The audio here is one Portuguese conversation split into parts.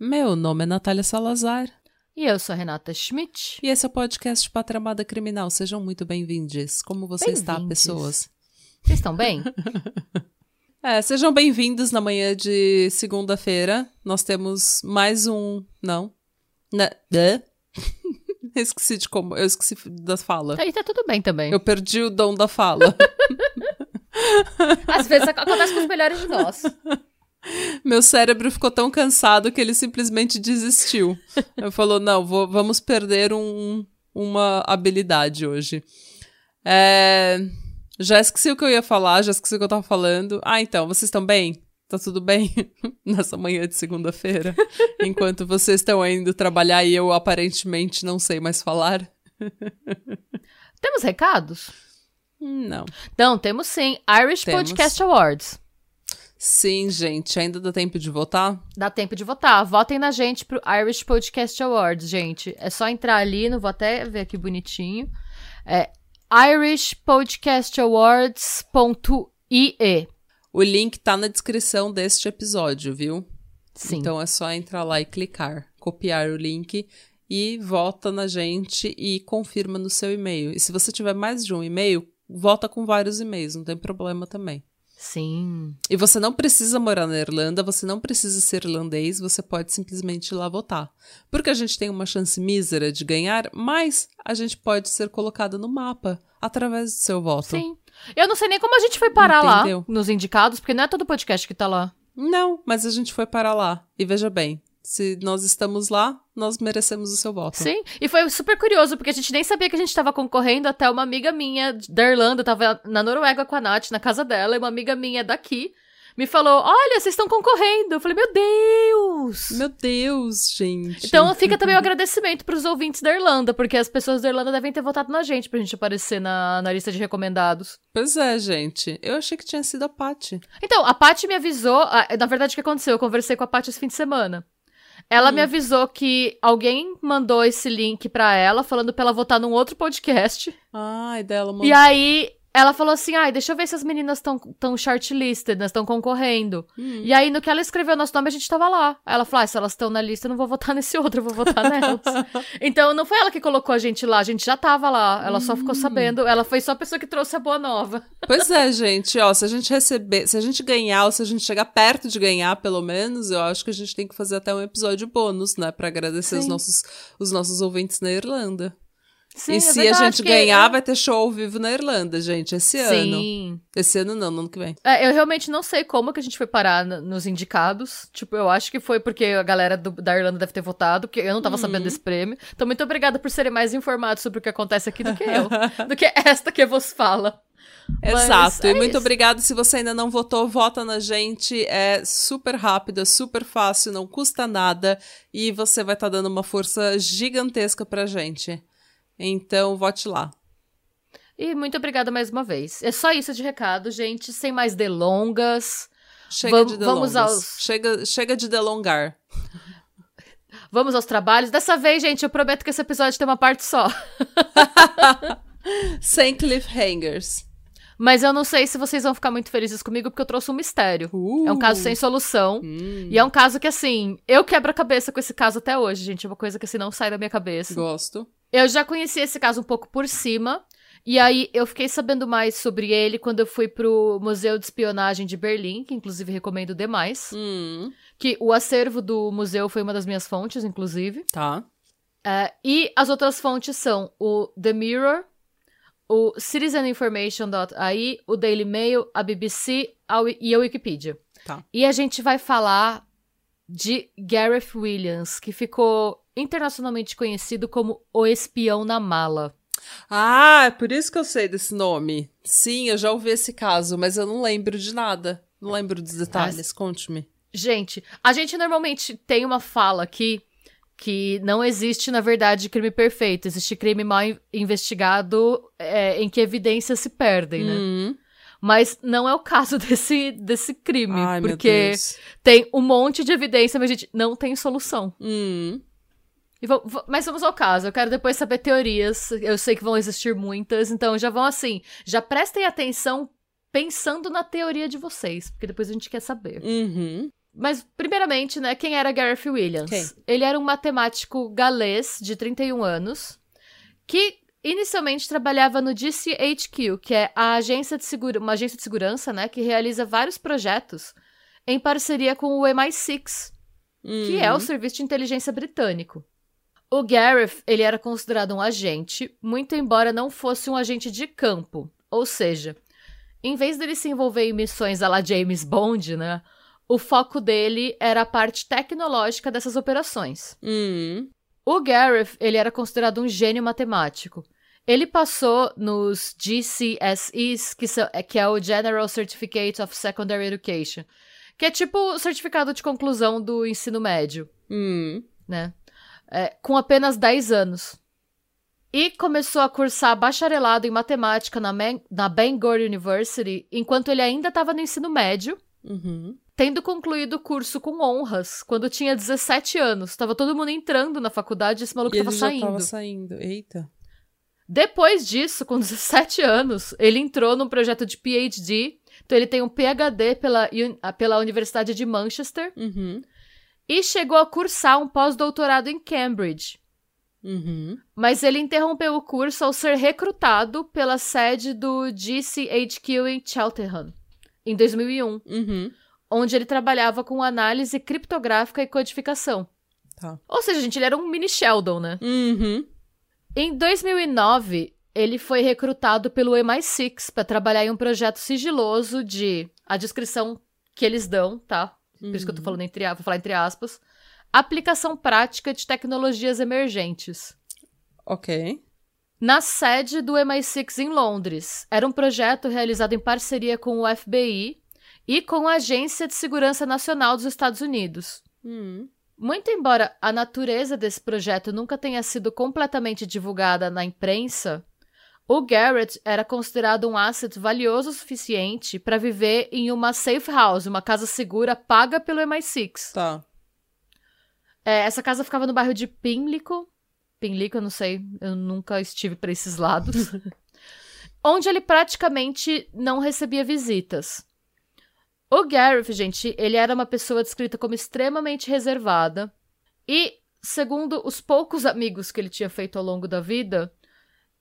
Meu nome é Natália Salazar E eu sou a Renata Schmidt. e esse é o podcast Pátria Amada Criminal. Sejam muito bem-vindos. Como você está, Bem-vindes. pessoas? Vocês estão bem? É, sejam bem-vindos na manhã de segunda-feira. Nós temos mais um. Não. Na... Eu esqueci de como. Eu esqueci da fala. Aí tá tudo bem também. Eu perdi o dom da fala. Às vezes ac- acontece com os melhores de nós. Meu cérebro ficou tão cansado que ele simplesmente desistiu. Eu falou: não, vou- vamos perder um- uma habilidade hoje. É, já esqueci o que eu ia falar, já esqueci o que eu tava falando. Ah, então, vocês estão bem? Tá tudo bem? Nessa manhã de segunda-feira? Enquanto vocês estão indo trabalhar e eu aparentemente não sei mais falar? Temos recados? Hum, Não. Não, temos sim. Irish Temos. Podcast Awards. Sim, gente, ainda dá tempo de votar? Dá tempo de votar. Votem na gente pro Irish Podcast Awards, gente. É só entrar ali, não vou até ver aqui bonitinho. É irishpodcastawards.ie. O link tá na descrição deste episódio, viu? Sim. Então é só entrar lá e clicar, copiar o link e vota na gente e confirma no seu e-mail. E se você tiver mais de um e-mail, vota com vários e-mails, não tem problema também. Sim. E você não precisa morar na Irlanda, você não precisa ser irlandês, você pode simplesmente ir lá votar. Porque a gente tem uma chance mísera de ganhar, mas a gente pode ser colocada no mapa através do seu voto. Sim. Eu não sei nem como a gente foi parar Entendeu? lá nos indicados, porque não é todo podcast que tá lá. Não, mas a gente foi para lá. E veja bem, se nós estamos lá, nós merecemos o seu voto. Sim, e foi super curioso, porque a gente nem sabia que a gente tava concorrendo até uma amiga minha da Irlanda, tava na Noruega com a Nath, na casa dela, e uma amiga minha daqui me falou: Olha, vocês estão concorrendo. Eu falei: Meu Deus! Meu Deus, gente. Então fica também o agradecimento pros ouvintes da Irlanda, porque as pessoas da Irlanda devem ter votado na gente pra gente aparecer na, na lista de recomendados. Pois é, gente. Eu achei que tinha sido a Paty. Então, a Paty me avisou. ah, Na verdade, o que aconteceu? Eu conversei com a Paty esse fim de semana. Ela me avisou que alguém mandou esse link pra ela, falando pra ela votar num outro podcast. Ai, dela, mano. E aí, ela falou assim: ai, deixa eu ver se as meninas estão tão shortlisted, estão concorrendo. Hum. E aí, no que ela escreveu nosso nome, a gente tava lá. Ela falou: ah, se elas estão na lista, eu não vou votar nesse outro, eu vou votar nelas. então, não foi ela que colocou a gente lá, a gente já tava lá. Ela só Hum. ficou sabendo. Ela foi só a pessoa que trouxe a boa nova. Pois é, gente, ó, se a gente receber, se a gente ganhar, ou se a gente chegar perto de ganhar, pelo menos, eu acho que a gente tem que fazer até um episódio bônus, né, Pra agradecer os nossos, os nossos ouvintes na Irlanda. Sim, e é se verdade, a gente que ganhar, eu- vai ter show ao vivo na Irlanda, gente, esse ano. Sim. Esse ano não, no ano que vem. É, eu realmente não sei como que a gente foi parar nos indicados. Tipo, eu acho que foi porque a galera do- da Irlanda deve ter votado, porque eu não tava Uhum. sabendo desse prêmio. Então, muito obrigada por serem mais informados sobre o que acontece aqui do que eu. do que esta que vos fala. Exato. é e muito isso. obrigada. Se você ainda não votou, vota na gente. É super rápido, é super fácil, não custa nada. E você vai estar dando uma força gigantesca pra gente. Então, vote lá. E muito obrigada mais uma vez. É só isso de recado, gente. Sem mais delongas. Chega de vamos delongas. aos- Chega, chega de delongar. Vamos aos trabalhos. Dessa vez, gente, eu prometo que esse episódio tem uma parte só. Sem cliffhangers. Mas eu não sei se vocês vão ficar muito felizes comigo, porque eu trouxe um mistério. Uh. É um caso sem solução. Hum, E é um caso que, assim, eu quebro a cabeça com esse caso até hoje, gente. É uma coisa que, assim, não sai da minha cabeça. Gosto. Eu já conheci esse caso um pouco por cima. E aí, eu fiquei sabendo mais sobre ele quando eu fui pro Museu de Espionagem de Berlim, que inclusive recomendo demais. Hum, Que o acervo do museu foi uma das minhas fontes, inclusive. tá. É, e as outras fontes são o The Mirror, o CitizenInformation.ai, o Daily Mail, a BBC a e a Wikipedia. Tá. E a gente vai falar de Gareth Williams, que ficou internacionalmente conhecido como o espião na mala. Ah, é por isso que eu sei desse nome. Sim, eu já ouvi esse caso, mas eu não lembro de nada. Não lembro dos detalhes. Conte-me. Gente, a gente normalmente tem uma fala aqui que não existe, na verdade, crime perfeito. Existe crime mal investigado é, em que evidências se perdem, né? Uhum. Mas não é o caso desse, desse crime. Ai, porque tem um monte de evidência, mas, gente, não tem solução. Uhum. E vo- vo- mas vamos ao caso. Eu quero depois saber teorias. Eu sei que vão existir muitas. Então já vão assim. Já prestem atenção pensando na teoria de vocês. Porque depois a gente quer saber. Uhum. Mas, primeiramente, né, quem era Gareth Williams? Quem? Ele era um matemático galês de 31 anos que inicialmente trabalhava no GCHQ, que é a agência de segura, uma agência de segurança, né, que realiza vários projetos em parceria com o MI6, que é o Uhum. serviço de inteligência britânico. O Gareth, ele era considerado um agente, muito embora não fosse um agente de campo. Ou seja, em vez dele se envolver em missões à la James Bond, né? O foco dele era a parte tecnológica dessas operações. Uhum. O Gareth, ele era considerado um gênio matemático. Ele passou nos GCSEs, que, são- que é o General Certificate of Secondary Education, que é tipo o certificado de conclusão do ensino médio Uhum. né? É, com apenas 10 anos. E começou a cursar bacharelado em matemática na, Man- na Bangor University enquanto ele ainda estava no ensino médio, Uhum. tendo concluído o curso com honras quando tinha 17 anos. Tava todo mundo entrando na faculdade e esse maluco E tava ele saindo. tava saindo. Eita. Depois disso, com 17 anos, ele entrou num projeto de PhD. Então ele tem um PhD pela, pela Universidade de Manchester Uhum. E chegou a cursar um pós-doutorado em Cambridge. Uhum. Mas ele interrompeu o curso ao ser recrutado pela sede do GCHQ em Cheltenham, em 2001, Uhum. onde ele trabalhava com análise criptográfica e codificação. Tá. Ou seja, gente, ele era um mini Sheldon, né? Uhum. Em 2009, ele foi recrutado pelo MI6 para trabalhar em um projeto sigiloso de a descrição que eles dão, tá? Por isso que eu tô falando entre, a- vou falar entre aspas, aplicação prática de tecnologias emergentes. Ok. Na sede do MI6 em Londres. Era um projeto realizado em parceria com o FBI e com a Agência de Segurança Nacional dos Estados Unidos. Uhum. Muito embora a natureza desse projeto nunca tenha sido completamente divulgada na imprensa, o Garrett era considerado um asset valioso o suficiente para viver em uma safe house, uma casa segura paga pelo MI6. Tá. É, essa casa ficava no bairro de Pimlico. Pimlico, eu não sei, eu nunca estive para esses lados. onde ele praticamente não recebia visitas. O Gareth, gente, ele era uma pessoa descrita como extremamente reservada e, segundo os poucos amigos que ele tinha feito ao longo da vida,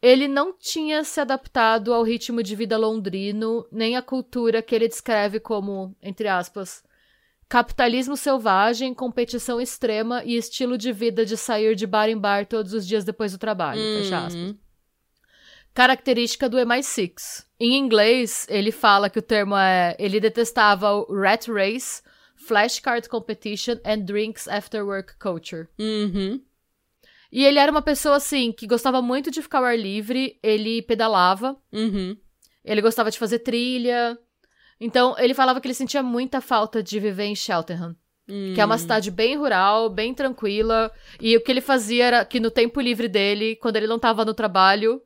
ele não tinha se adaptado ao ritmo de vida londrino, nem à cultura que ele descreve como, entre aspas, capitalismo selvagem, competição extrema e estilo de vida de sair de bar em bar todos os dias depois do trabalho, fecha aspas Uhum. característica do MI6. Em inglês, ele fala que o termo é. Ele detestava o rat race, flashcard competition and drinks after work culture. Uhum. E ele era uma pessoa assim que gostava muito de ficar ao ar livre, ele pedalava, Uhum. ele gostava de fazer trilha. Então, ele falava que ele sentia muita falta de viver em Cheltenham. Que é uma cidade bem rural, bem tranquila. E o que ele fazia era que no tempo livre dele, quando ele não tava no trabalho,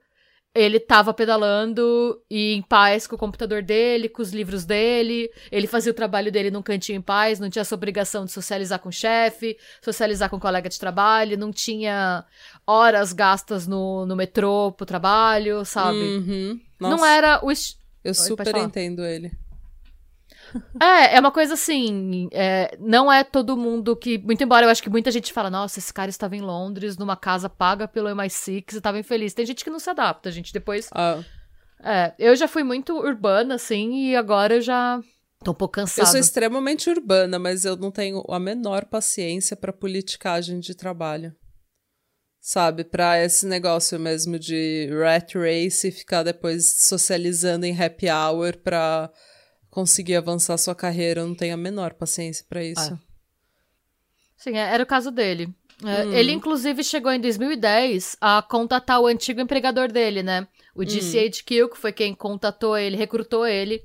ele tava pedalando e em paz com o computador dele, com os livros dele. Ele fazia o trabalho dele num cantinho em paz, não tinha essa obrigação de socializar com o chefe, socializar com o colega de trabalho, não tinha horas gastas no, no metrô pro trabalho, sabe? Uhum. Não era o. est- Eu pode super entendo ele. É, é uma coisa assim. é, não é todo mundo que. Muito embora eu acho que muita gente fala, nossa, esse cara estava em Londres, numa casa paga pelo MI6 e estava infeliz. Tem gente que não se adapta, gente. Depois. Ah, É, eu já fui muito urbana, assim, e agora eu já tô um pouco eu cansada. sou extremamente urbana, mas eu não tenho a menor paciência pra politicagem de trabalho. Sabe, pra esse negócio mesmo de rat race e ficar depois socializando em happy hour pra conseguir avançar sua carreira, eu não tenho a menor paciência pra isso. Sim, é- era o caso dele. Hum. Ele, inclusive, chegou em 2010 a contatar o antigo empregador dele, né? Hum. O GCHQ, que foi quem contatou ele, recrutou ele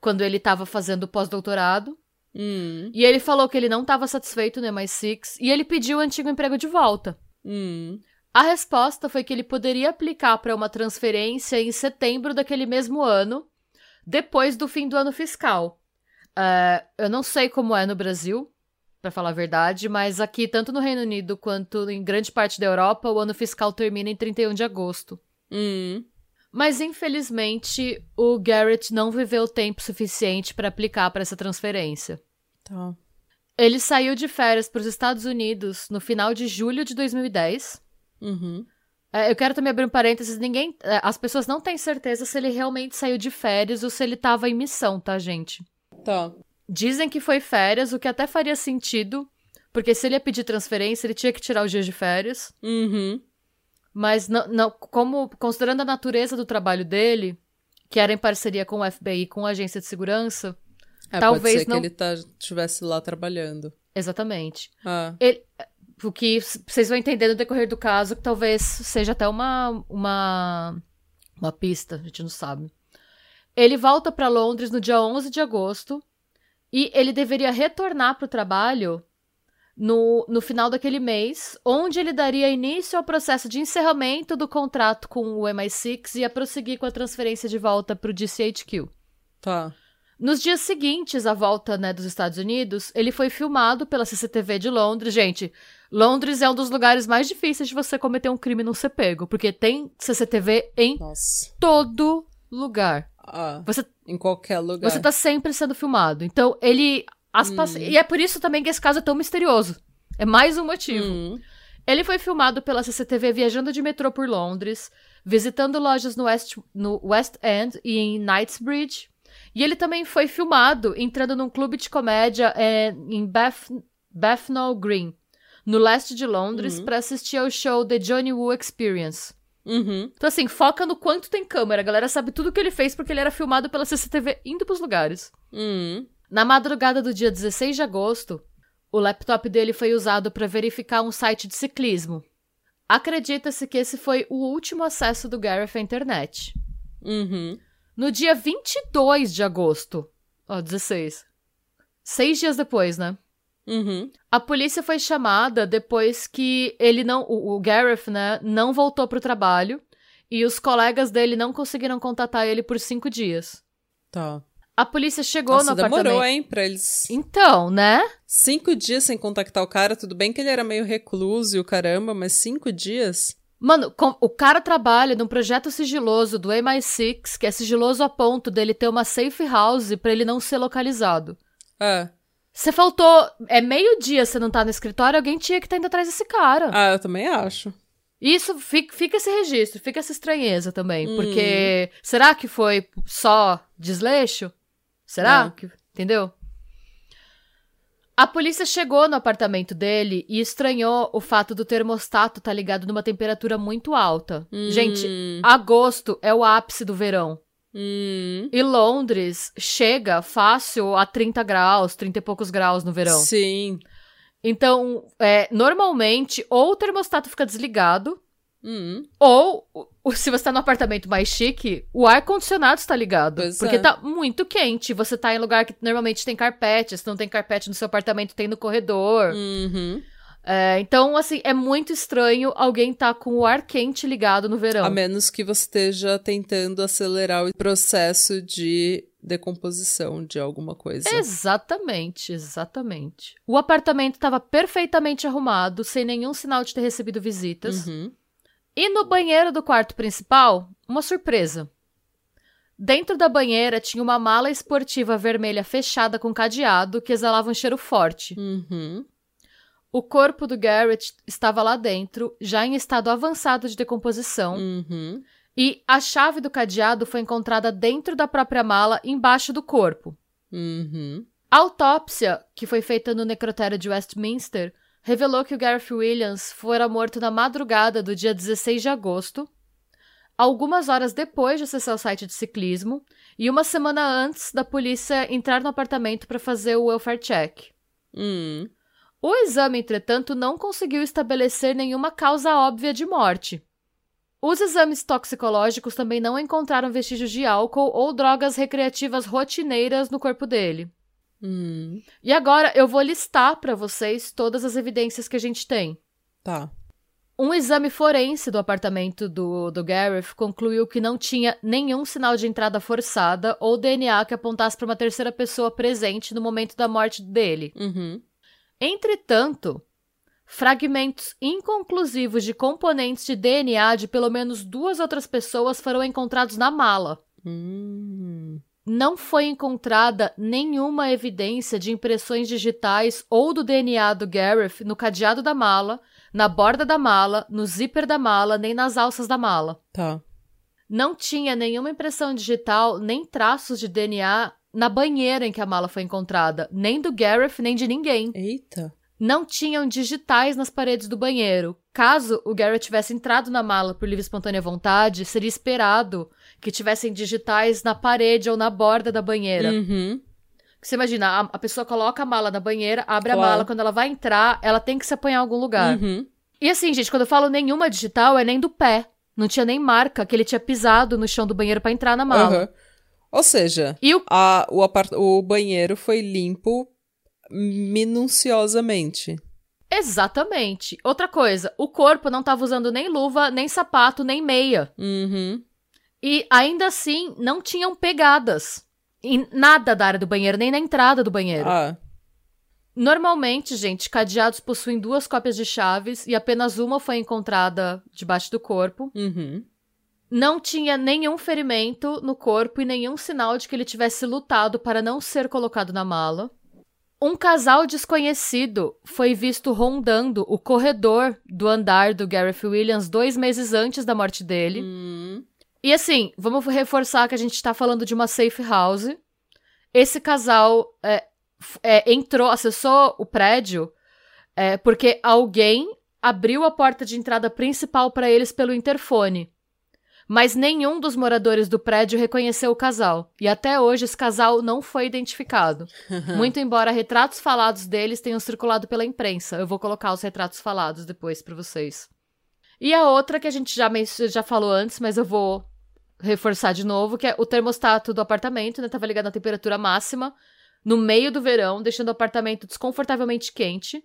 quando ele tava fazendo o pós-doutorado. Hum, E ele falou que ele não estava satisfeito no MI6 e ele pediu o antigo emprego de volta. hum, A resposta foi que ele poderia aplicar para uma transferência em setembro daquele mesmo ano, depois do fim do ano fiscal. É, eu não sei como é no Brasil, para falar a verdade, mas aqui, tanto no Reino Unido quanto em grande parte da Europa, o ano fiscal termina em 31 de agosto. hum. Mas infelizmente, o Garrett não viveu tempo suficiente para aplicar para essa transferência. Tá. Ele saiu de férias para os Estados Unidos no final de julho de 2010. Uhum. É, eu quero também abrir um parênteses, ninguém, é, as pessoas não têm certeza se ele realmente saiu de férias ou se ele estava em missão, tá, gente? Tá. Dizem que foi férias, o que até faria sentido, porque se ele ia pedir transferência, ele tinha que tirar os dias de férias. Uhum. Mas não, não, como considerando a natureza do trabalho dele, que era em parceria com o FBI, com a agência de segurança, É, Talvez pode ser não- que ele tá, estivesse lá trabalhando. exatamente. Ah, Ele, o que s- vocês vão entender no decorrer do caso, que talvez seja até uma uma uma pista, a gente não sabe. Ele volta para Londres no dia 11 de agosto e ele deveria retornar para o trabalho no, no final daquele mês, onde ele daria início ao processo de encerramento do contrato com o MI6 e ia prosseguir com a transferência de volta para o GCHQ. tá. Nos dias seguintes à volta né, dos Estados Unidos, ele foi filmado pela CCTV de Londres. Gente, Londres é um dos lugares mais difíceis de você cometer um crime e não ser pego, porque tem CCTV em Nossa. todo lugar. Ah, Você, em qualquer lugar. você tá sempre sendo filmado. Então, ele. As pass- E é por isso também que esse caso é tão misterioso. É mais um motivo. Hum, Ele foi filmado pela CCTV viajando de metrô por Londres, visitando lojas no West, no West End e em Knightsbridge. E ele também foi filmado entrando num clube de comédia é, em Beth, Bethnal Green, no leste de Londres, Uhum. pra assistir ao show The Johnny Woo Experience. Uhum. Então, assim, foca no quanto tem câmera. A galera sabe tudo que ele fez porque ele era filmado pela CCTV indo pros lugares. Hum. Na madrugada do dia 16 de agosto, o laptop dele foi usado para verificar um site de ciclismo. Acredita-se que esse foi o último acesso do Gareth à internet. Uhum. No dia 22 de agosto, ó, 16. Seis dias depois, né? Uhum. A polícia foi chamada depois que ele não, o, o Gareth, né, não voltou pro trabalho e os colegas dele não conseguiram contatar ele por cinco dias. Tá. A polícia chegou Nossa, no apartamento. demorou, hein, pra eles... Então, né? Cinco dias sem contactar o cara, tudo bem que ele era meio recluso e o caramba, mas cinco dias? Mano, com- o cara trabalha num projeto sigiloso do MI6, que é sigiloso a ponto dele ter uma safe house pra ele não ser localizado. Ah, Você faltou. É meio-dia você não tá no escritório, alguém tinha que estar indo atrás desse cara. ah eu também acho. Isso fica, fica esse registro, fica essa estranheza também. Hum. Porque. Será que foi só desleixo? Será? É. que- entendeu? A polícia chegou no apartamento dele e estranhou o fato do termostato estar ligado numa temperatura muito alta. Gente, Hum. agosto é o ápice do verão. Hum. E Londres chega fácil a 30 graus, 30 e poucos graus no verão. Sim. Então, é, normalmente, ou o termostato fica desligado, Hum. ou, se você tá no apartamento mais chique, o ar-condicionado está ligado. Pois porque é. tá muito quente. Você tá em lugar que normalmente tem carpete. Se não tem carpete no seu apartamento, tem no corredor. Uhum. É, então, assim, é muito estranho alguém tá com o ar quente ligado no verão. A menos que você esteja tentando acelerar o processo de decomposição de alguma coisa. Exatamente, exatamente. O apartamento estava perfeitamente arrumado, sem nenhum sinal de ter recebido visitas. Uhum. E no banheiro do quarto principal, uma surpresa. Dentro da banheira tinha uma mala esportiva vermelha fechada com cadeado que exalava um cheiro forte. Uhum. O corpo do Garrett estava lá dentro, já em estado avançado de decomposição, Uhum. e a chave do cadeado foi encontrada dentro da própria mala, embaixo do corpo. Uhum. A autópsia, que foi feita no necrotério de Westminster, revelou que o Gareth Williams fora morto na madrugada do dia 16 de agosto, algumas horas depois de acessar o site de ciclismo e uma semana antes da polícia entrar no apartamento para fazer o welfare check. Uhum. O exame, entretanto, não conseguiu estabelecer nenhuma causa óbvia de morte. Os exames toxicológicos também não encontraram vestígios de álcool ou drogas recreativas rotineiras no corpo dele. Hum, E agora eu vou listar pra vocês todas as evidências que a gente tem. tá. Um exame forense do apartamento do, do Gareth concluiu que não tinha nenhum sinal de entrada forçada ou DNA que apontasse para uma terceira pessoa presente no momento da morte dele. Uhum. Entretanto, fragmentos inconclusivos de componentes de DNA de pelo menos duas outras pessoas foram encontrados na mala. Hum. Não foi encontrada nenhuma evidência de impressões digitais ou do DNA do Gareth no cadeado da mala, na borda da mala, no zíper da mala, nem nas alças da mala. Tá. Não tinha nenhuma impressão digital, nem traços de DNA na banheira em que a mala foi encontrada, nem do Gareth, nem de ninguém. Eita. Não tinham digitais nas paredes do banheiro. Caso o Garrett tivesse entrado na mala por livre e espontânea vontade, seria esperado que tivessem digitais na parede ou na borda da banheira. Uhum. Você imagina, a, a pessoa coloca a mala na banheira, abre a Claro. mala, quando ela vai entrar, ela tem que se apanhar em algum lugar. Uhum. E assim, gente, quando eu falo nenhuma digital, é nem do pé. Não tinha nem marca que ele tinha pisado no chão do banheiro pra entrar na mala. Aham. Ou seja, o a, o, o banheiro foi limpo minuciosamente. Exatamente. Outra coisa, o corpo não tava usando nem luva, nem sapato, nem meia. Uhum. E ainda assim, não tinham pegadas. Em nada da área do banheiro, nem na entrada do banheiro. Ah, Normalmente, gente, cadeados possuem duas cópias de chaves e apenas uma foi encontrada debaixo do corpo. uhum. Não tinha nenhum ferimento no corpo e nenhum sinal de que ele tivesse lutado para não ser colocado na mala. Um casal desconhecido foi visto rondando o corredor do andar do Gareth Williams dois meses antes da morte dele. Hum. E assim, vamos reforçar que a gente tá falando de uma safe house. Esse casal é, é, entrou, acessou o prédio é, porque alguém abriu a porta de entrada principal para eles pelo interfone. Mas nenhum dos moradores do prédio reconheceu o casal. E até hoje esse casal não foi identificado. Muito embora retratos falados deles tenham circulado pela imprensa. Eu vou colocar os retratos falados depois pra vocês. E a outra que a gente já, já falou antes, mas eu vou reforçar de novo, que é o termostato do apartamento, né? Tava ligado à temperatura máxima no meio do verão, deixando o apartamento desconfortavelmente quente.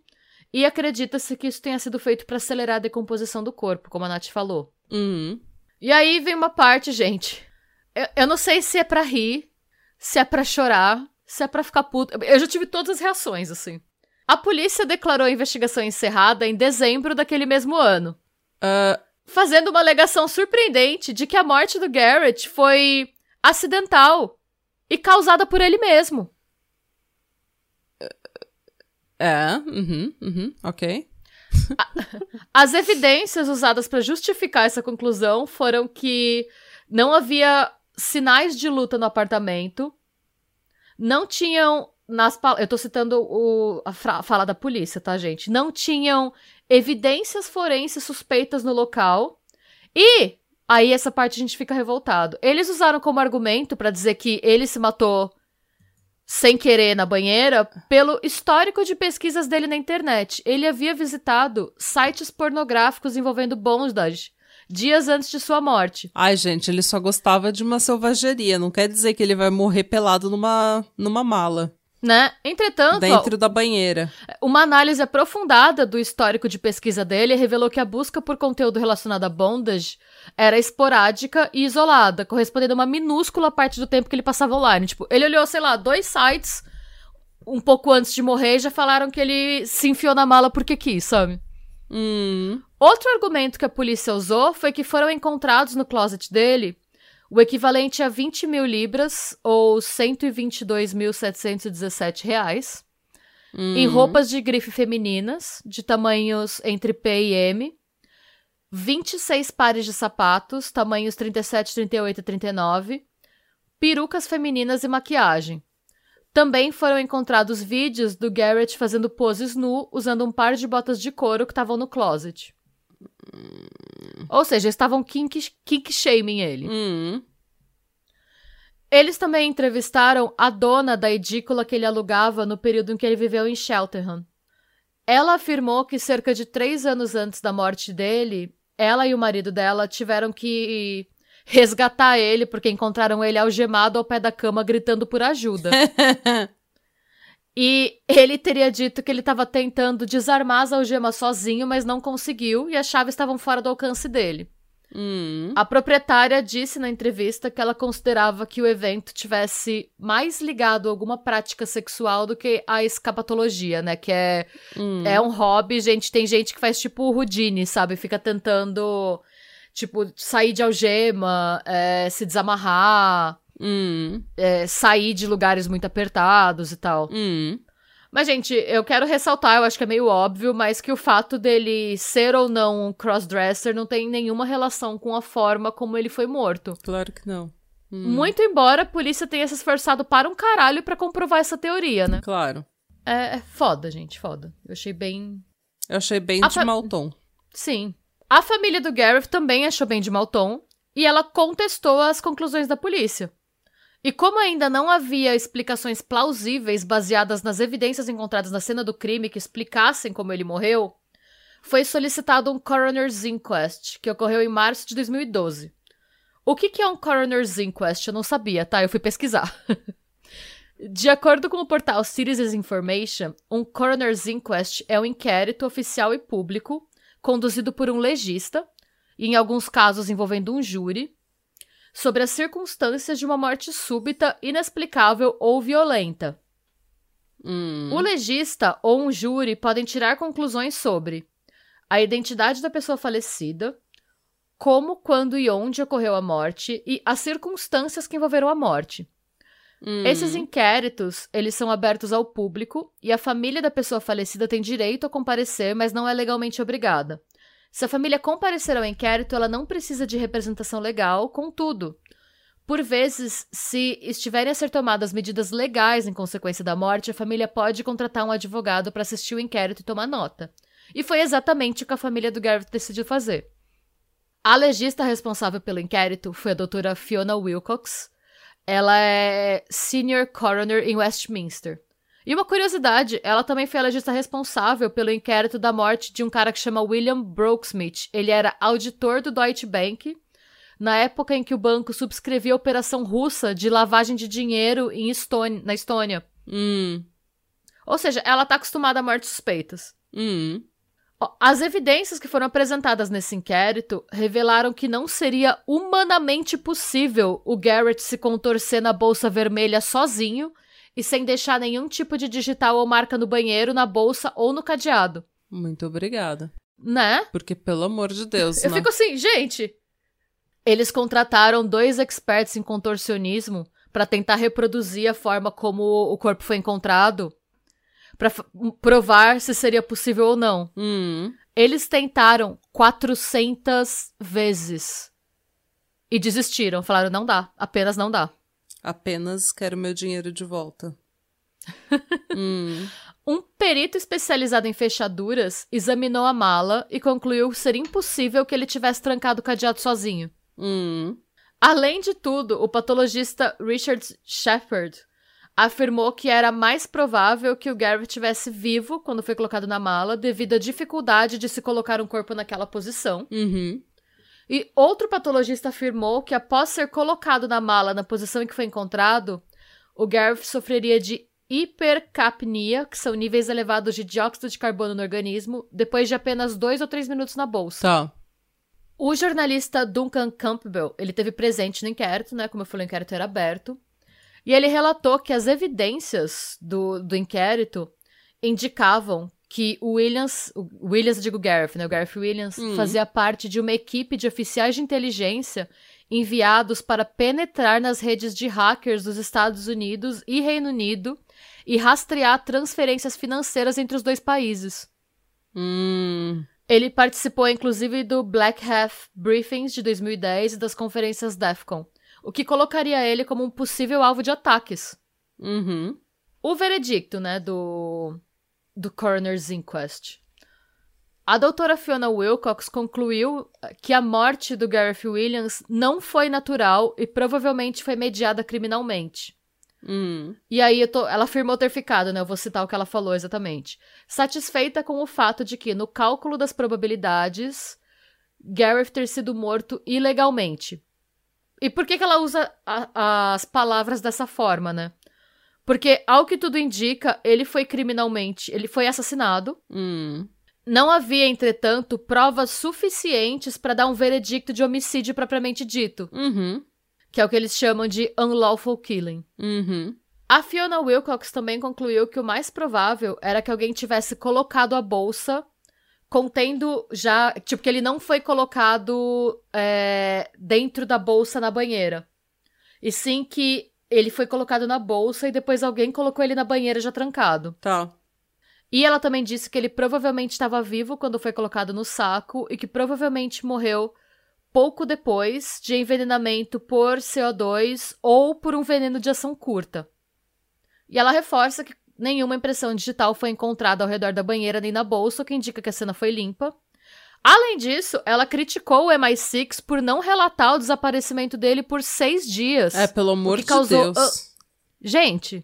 E acredita-se que isso tenha sido feito pra acelerar a decomposição do corpo, como a Nath falou. Uhum. E aí vem uma parte, gente. Eu, eu não sei se é pra rir, se é pra chorar, se é pra ficar puto. Eu já tive todas as reações, assim. A polícia declarou a investigação encerrada em dezembro daquele mesmo ano, Ah, fazendo uma alegação surpreendente de que a morte do Garrett foi acidental e causada por ele mesmo. é, uhum, uhum, ok. As evidências usadas para justificar essa conclusão foram que não havia sinais de luta no apartamento, não tinham nas eu tô citando o, a fala da polícia, tá, gente? Não tinham evidências forenses suspeitas no local e aí essa parte a gente fica revoltado. Eles usaram como argumento para dizer que ele se matou sem querer na banheira pelo histórico de pesquisas dele na internet. Ele havia visitado sites pornográficos envolvendo bondage dias antes de sua morte. Ai, gente, ele só gostava de uma selvageria. Não quer dizer que ele vai morrer pelado numa, numa mala. Né? Entretanto, ó, dentro da banheira. Uma análise aprofundada do histórico de pesquisa dele revelou que a busca por conteúdo relacionado a bondage era esporádica e isolada, correspondendo a uma minúscula parte do tempo que ele passava online. Tipo, ele olhou, sei lá, dois sites um pouco antes de morrer e já falaram que ele se enfiou na mala porque quis, sabe? Hum. Outro argumento que a polícia usou foi que foram encontrados no closet dele o equivalente a 20 mil libras, ou 122.717 reais, hum. em roupas de grife femininas, de tamanhos entre P e M, 26 pares de sapatos, tamanhos 37, 38 e 39, perucas femininas e maquiagem. Também foram encontrados vídeos do Garrett fazendo poses nu usando um par de botas de couro que estavam no closet. Ou seja, estavam kink, kink shaming ele. Hum. Eles também entrevistaram a dona da edícula que ele alugava no período em que ele viveu em Cheltenham. Ela afirmou que cerca de três anos antes da morte dele, ela e o marido dela tiveram que resgatar ele porque encontraram ele algemado ao pé da cama gritando por ajuda. E ele teria dito que ele estava tentando desarmar as algemas sozinho, mas não conseguiu, e as chaves estavam fora do alcance dele. Hum. A proprietária disse na entrevista que ela considerava que o evento tivesse mais ligado a alguma prática sexual do que a escapatologia, né? Que é, Hum. é um hobby, gente. Tem gente que faz tipo o Houdini, sabe? Fica tentando, tipo, sair de algema, é, se desamarrar, Hum. é, sair de lugares muito apertados e tal. Hum. Mas, gente, eu quero ressaltar, eu acho que é meio óbvio, mas que o fato dele ser ou não um crossdresser não tem nenhuma relação com a forma como ele foi morto. Claro que não. Hum. Muito embora a polícia tenha se esforçado para um caralho pra comprovar essa teoria, né? Claro. É, é foda, gente, foda. Eu achei bem. Eu achei bem A de fa- mau tom. Sim. A família do Gareth também achou bem de mau tom e ela contestou as conclusões da polícia. E como ainda não havia explicações plausíveis baseadas nas evidências encontradas na cena do crime que explicassem como ele morreu, foi solicitado um coroner's inquest, que ocorreu em março de 2012. O que, que é um coroner's inquest? Eu não sabia, tá? Eu fui pesquisar. De acordo com o portal Citizens Information, um coroner's inquest é um inquérito oficial e público conduzido por um legista, e em alguns casos envolvendo um júri, sobre as circunstâncias de uma morte súbita, inexplicável ou violenta. Hum. O legista ou um júri podem tirar conclusões sobre a identidade da pessoa falecida, como, quando e onde ocorreu a morte e as circunstâncias que envolveram a morte. Hum. Esses inquéritos, eles são abertos ao público e a família da pessoa falecida tem direito a comparecer, mas não é legalmente obrigada. Se a família comparecer ao inquérito, ela não precisa de representação legal, contudo, por vezes, se estiverem a ser tomadas medidas legais em consequência da morte, a família pode contratar um advogado para assistir o inquérito e tomar nota. E foi exatamente o que a família do Garrett decidiu fazer. A legista responsável pelo inquérito foi a doutora Fiona Wilcox, ela é Senior Coroner em Westminster. E uma curiosidade, ela também foi a legista responsável pelo inquérito da morte de um cara que chama William Brooksmith. Ele era auditor do Deutsche Bank, na época em que o banco subscrevia a operação russa de lavagem de dinheiro em Estônia, na Estônia. Hum. Ou seja, ela tá acostumada a mortes suspeitas. Hum. As evidências que foram apresentadas nesse inquérito revelaram que não seria humanamente possível o Garrett se contorcer na bolsa vermelha sozinho e sem deixar nenhum tipo de digital ou marca no banheiro, na bolsa ou no cadeado. Muito obrigada. Né? Porque, pelo amor de Deus, Eu né? fico assim, gente. Eles contrataram dois experts em contorcionismo para tentar reproduzir a forma como o corpo foi encontrado, para provar se seria possível ou não. Hum. Eles tentaram 400 vezes. E desistiram. Falaram, não dá. Apenas não dá. Apenas quero meu dinheiro de volta. hum. Um perito especializado em fechaduras examinou a mala e concluiu ser impossível que ele tivesse trancado o cadeado sozinho. Hum. Além de tudo, o patologista Richard Shepard afirmou que era mais provável que o Garrett estivesse vivo quando foi colocado na mala, devido à dificuldade de se colocar um corpo naquela posição. Uhum. E outro patologista afirmou que após ser colocado na mala na posição em que foi encontrado, o Garrett sofreria de hipercapnia, que são níveis elevados de dióxido de carbono no organismo, depois de apenas dois ou três minutos na bolsa. Tá. O jornalista Duncan Campbell, ele teve presente no inquérito, né? Como eu falei, o inquérito era aberto. E ele relatou que as evidências do, do inquérito indicavam que o Williams, o Williams, digo Gareth, né? O Gareth Williams Hum. fazia parte de uma equipe de oficiais de inteligência enviados para penetrar nas redes de hackers dos Estados Unidos e Reino Unido e rastrear transferências financeiras entre os dois países. Hum. Ele participou, inclusive, do Black Hat Briefings de 2010 e das conferências DEFCON, o que colocaria ele como um possível alvo de ataques. Uhum. O veredicto, né, do, do Coroner's Inquest. A doutora Fiona Wilcox concluiu que a morte do Gareth Williams não foi natural e provavelmente foi mediada criminalmente. Hum. E aí tô, ela afirmou ter ficado, né? Eu vou citar o que ela falou exatamente. Satisfeita com o fato de que, no cálculo das probabilidades, Gareth ter sido morto ilegalmente. E por que, que ela usa a- as palavras dessa forma, né? Porque, ao que tudo indica, ele foi criminalmente. Ele foi assassinado. Hum. Não havia, entretanto, provas suficientes para dar um veredicto de homicídio propriamente dito, Uhum. que é o que eles chamam de unlawful killing. Uhum. A Fiona Wilcox também concluiu que o mais provável era que alguém tivesse colocado a bolsa contendo já. Tipo, que ele não foi colocado é, dentro da bolsa na banheira. E sim que ele foi colocado na bolsa e depois alguém colocou ele na banheira já trancado. Tá. E ela também disse que ele provavelmente estava vivo quando foi colocado no saco e que provavelmente morreu pouco depois de envenenamento por CO2 ou por um veneno de ação curta. E ela reforça que nenhuma impressão digital foi encontrada ao redor da banheira nem na bolsa, o que indica que a cena foi limpa. Além disso, ela criticou o MI6 por não relatar o desaparecimento dele por seis dias. É, pelo amor que de causou- Deus. Gente,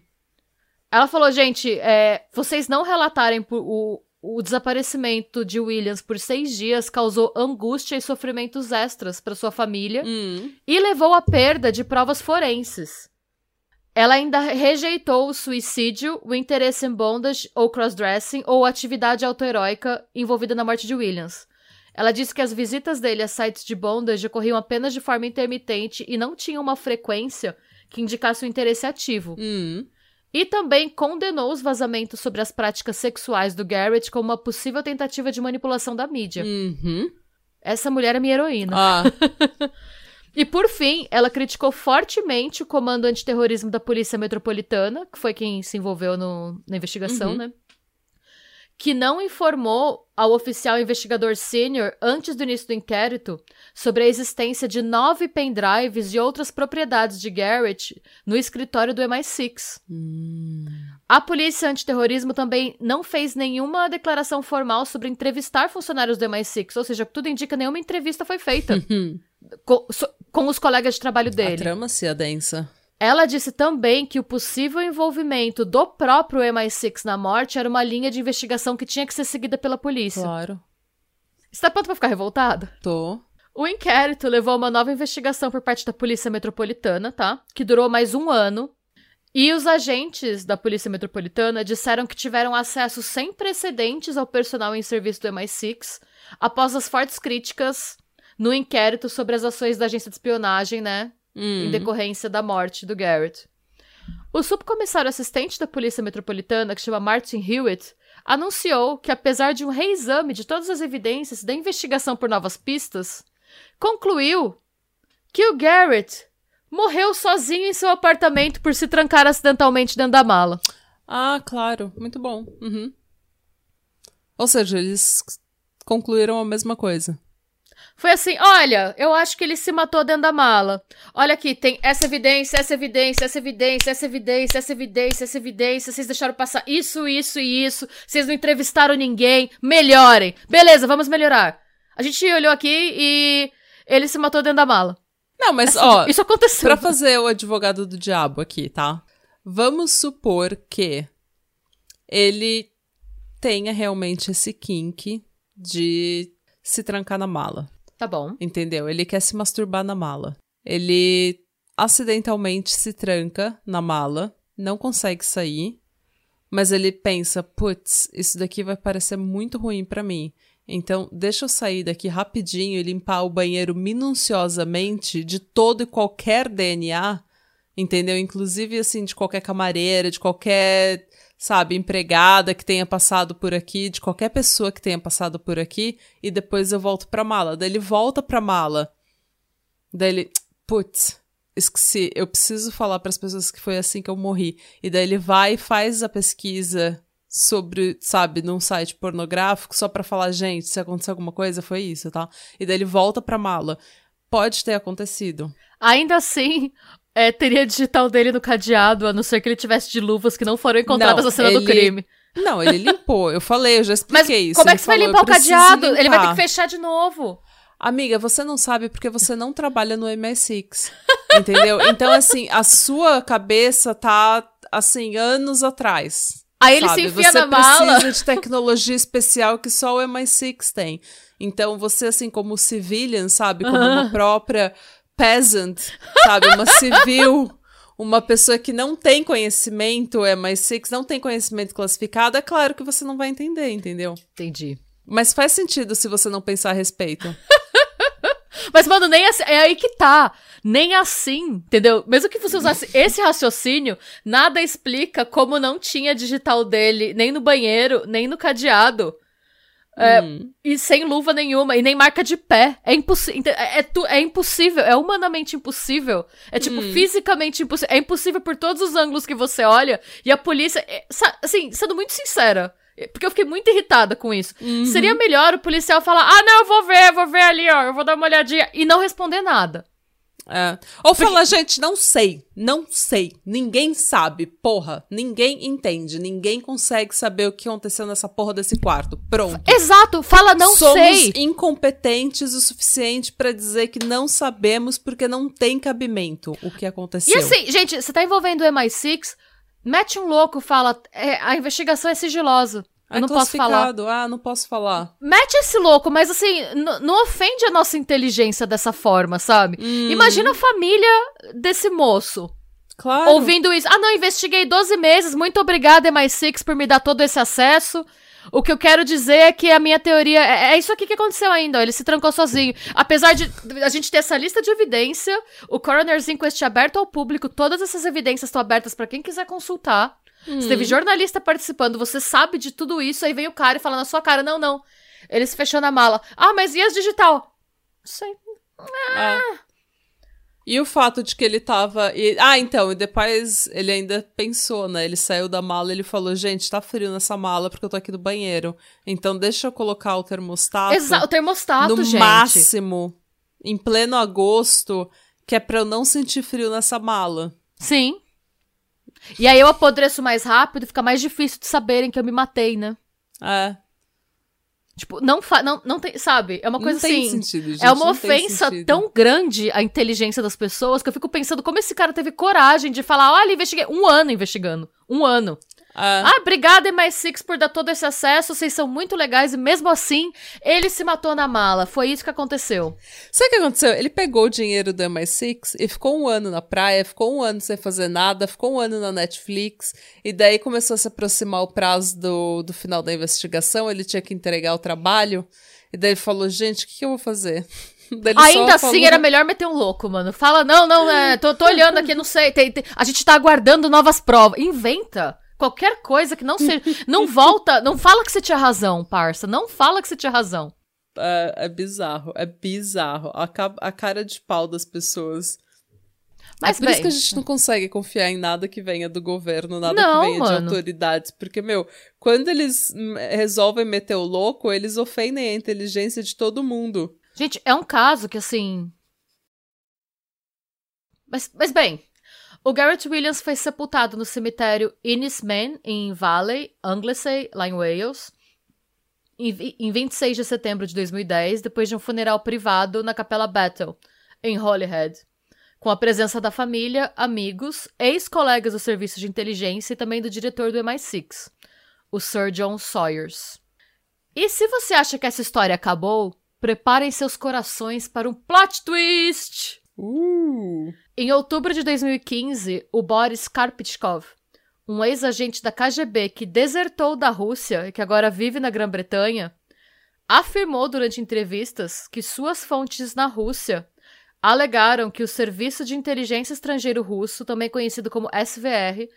ela falou, gente, é, vocês não relatarem o, o desaparecimento de Williams por seis dias causou angústia e sofrimentos extras para sua família Hum. e levou à perda de provas forenses. Ela ainda rejeitou o suicídio, o interesse em bondage ou crossdressing ou atividade autoheróica envolvida na morte de Williams. Ela disse que as visitas dele a sites de bondage ocorriam apenas de forma intermitente e não tinham uma frequência que indicasse um interesse ativo. Hum. E também condenou os vazamentos sobre as práticas sexuais do Garrett como uma possível tentativa de manipulação da mídia. Uhum. Essa mulher é minha heroína. Ah, E por fim, ela criticou fortemente o Comando Antiterrorismo da Polícia Metropolitana, que foi quem se envolveu no- na investigação, Uhum. né? Que não informou ao oficial investigador sênior antes do início do inquérito sobre a existência de nove pendrives e outras propriedades de Garrett no escritório do MI6. Hum. A polícia antiterrorismo também não fez nenhuma declaração formal sobre entrevistar funcionários do MI6, ou seja, tudo indica que nenhuma entrevista foi feita com, so- com os colegas de trabalho A dele. trama se é densa. Ela disse também que o possível envolvimento do próprio MI6 na morte era uma linha de investigação que tinha que ser seguida pela polícia. Claro. Está pronto pra ficar revoltado? Tô. O inquérito levou a uma nova investigação por parte da Polícia Metropolitana, tá? Que durou mais um ano. E os agentes da Polícia Metropolitana disseram que tiveram acesso sem precedentes ao personal em serviço do MI6 após as fortes críticas no inquérito sobre as ações da agência de espionagem, né? Hum. em decorrência da morte do Garrett. O subcomissário assistente da Polícia Metropolitana, que chama Martin Hewitt, anunciou que, apesar de um reexame de todas as evidências da investigação por novas pistas, concluiu que o Garrett morreu sozinho em seu apartamento por se trancar acidentalmente dentro da mala. Ah, claro. Muito bom. Uhum. Ou seja, eles concluíram a mesma coisa. Foi assim: olha, eu acho que ele se matou dentro da mala. Olha aqui, tem essa evidência, essa evidência, essa evidência, essa evidência, essa evidência, essa evidência. Vocês deixaram passar isso, isso e isso. Vocês não entrevistaram ninguém. Melhorem. Beleza, vamos melhorar. A gente olhou aqui e ele se matou dentro da mala. Não, mas, Assim, ó, isso aconteceu. pra fazer o advogado do diabo aqui, tá? Vamos supor que ele tenha realmente esse kink de se trancar na mala. Tá bom. Entendeu? Ele quer se masturbar na mala. Ele acidentalmente se tranca na mala, não consegue sair, mas ele pensa: putz, isso daqui vai parecer muito ruim pra mim. Então, deixa eu sair daqui rapidinho e limpar o banheiro minuciosamente de todo e qualquer DNA, entendeu? Inclusive, assim, de qualquer camareira, de qualquer, sabe, empregada que tenha passado por aqui, de qualquer pessoa que tenha passado por aqui, e depois eu volto pra mala. Daí ele volta pra mala. Daí ele, putz, esqueci, eu preciso falar pras pessoas que foi assim que eu morri. E daí ele vai e faz a pesquisa sobre, sabe, num site pornográfico só pra falar, gente, se acontecer alguma coisa, foi isso, tá? E daí ele volta pra mala. Pode ter acontecido. Ainda assim, é, teria digital dele no cadeado, a não ser que ele tivesse de luvas que não foram encontradas Não, na cena do ele- crime. Não, ele limpou. Eu falei, eu já Mas expliquei isso. como é que você vai limpar o cadeado? Ele vai ter limpar. que fechar de novo. Amiga, você não sabe porque você não trabalha no MI6. Entendeu? Então, assim, a sua cabeça tá, assim, anos atrás. Aí ele sabe? se enfia você na mala. precisa de tecnologia especial que só o MI6 tem. Então, você, assim, como civilian, sabe? Como uma própria peasant, sabe? Uma civil, uma pessoa que não tem conhecimento, é mais six, não tem conhecimento classificado, é claro que você não vai entender, entendeu? Entendi. Mas faz sentido se você não pensar a respeito. Mas, mano, nem assim. É aí que tá. Nem assim, entendeu? Mesmo que você usasse esse raciocínio, nada explica como não tinha digital dele nem no banheiro, nem no cadeado. É, Hum. E sem luva nenhuma, e nem marca de pé. É, impossi é, é, é impossível, é humanamente impossível. É tipo, fisicamente impossível. É impossível por todos os ângulos que você olha. E a polícia. é, assim, sendo muito sincera. é, Porque eu fiquei muito irritada com isso. Seria melhor o policial falar: ah, não, eu vou ver, eu vou ver ali, ó, eu vou dar uma olhadinha. E não responder nada. É. Ou falar, gente, não sei, não sei, ninguém sabe, porra, ninguém entende, ninguém consegue saber o que aconteceu nessa porra desse quarto. Pronto. Exato, fala não Somos sei. incompetentes o suficiente pra dizer que não sabemos porque não tem cabimento o que aconteceu. E assim, gente, você tá envolvendo o MI6, mete um louco, fala, é, a investigação é sigilosa. Eu é não posso falar. Ah, não posso falar. Mete esse louco, mas assim, não ofende a nossa inteligência dessa forma, sabe? Hum. Imagina a família desse moço Claro. ouvindo isso. Ah, não, investiguei 12 meses, muito obrigada, MI6, por me dar todo esse acesso. O que eu quero dizer é que a minha teoria. É, é isso aqui que aconteceu ainda, ó, ele se trancou sozinho. Apesar de a gente ter essa lista de evidência, o Coroner's Inquest é aberto ao público, todas essas evidências estão abertas pra quem quiser consultar. Você teve jornalista participando, você sabe de tudo isso, aí vem o cara e fala na sua cara: não, não. Ele se fechou na mala. Ah, mas e as digital? Não sei. É. E o fato de que ele tava. e- Ah, então, e depois ele ainda pensou, né? Ele saiu da mala e ele falou: gente, tá frio nessa mala porque eu tô aqui no banheiro. Então deixa eu colocar o termostato Exato, o termostato, no gente. máximo, em pleno agosto, que é pra eu não sentir frio nessa mala. Sim. E aí eu apodreço mais rápido e fica mais difícil de saberem que eu me matei, né? É. Tipo, não fa não, não tem, sabe? É uma coisa não assim. sentido, gente. é uma ofensa tão grande à inteligência das pessoas que eu fico pensando como esse cara teve coragem de falar: olha, investiguei. Um ano investigando. Um ano. É. Ah, obrigada, MI6, por dar todo esse acesso. Vocês são muito legais. E mesmo assim, ele se matou na mala. Foi isso que aconteceu. Sabe o que aconteceu? Ele pegou o dinheiro do MI6 e ficou um ano na praia, ficou um ano sem fazer nada, ficou um ano na Netflix, e daí começou a se aproximar o prazo do, do final da investigação, ele tinha que entregar o trabalho, e daí ele falou, gente, o que, que eu vou fazer? Ele Ainda assim, falou- era melhor meter um louco, mano. Fala, não, não, é, tô, tô olhando aqui, não sei. tem- tem- a gente tá aguardando novas provas. Inventa. Qualquer coisa que não seja. Não volta. Não fala que você tinha razão, parça. Não fala que você tinha razão. É, é bizarro, é bizarro. A, a cara de pau das pessoas. Mas é por bem, isso que a gente não consegue confiar em nada que venha do governo, nada Não, que venha mano. de autoridades. Porque, meu, quando eles hum, resolvem meter o louco, eles ofendem a inteligência de todo mundo. Gente, é um caso que assim. Mas, mas bem, o Garrett Williams foi sepultado no cemitério Innisman, em Valley, Anglesey, lá em Wales, em, vi- em 26 de setembro de 2010, depois de um funeral privado na Capela Battle, em Holyhead, com a presença da família, amigos, ex-colegas do serviço de inteligência e também do diretor do MI6, o Sir John Sawyers. E se você acha que essa história acabou, preparem seus corações para um plot twist! Uh! Em outubro de 2015, o Boris Karpichkov, um ex-agente da KGB que desertou da Rússia e que agora vive na Grã-Bretanha, afirmou durante entrevistas que suas fontes na Rússia alegaram que o Serviço de Inteligência Estrangeiro Russo, também conhecido como SVR,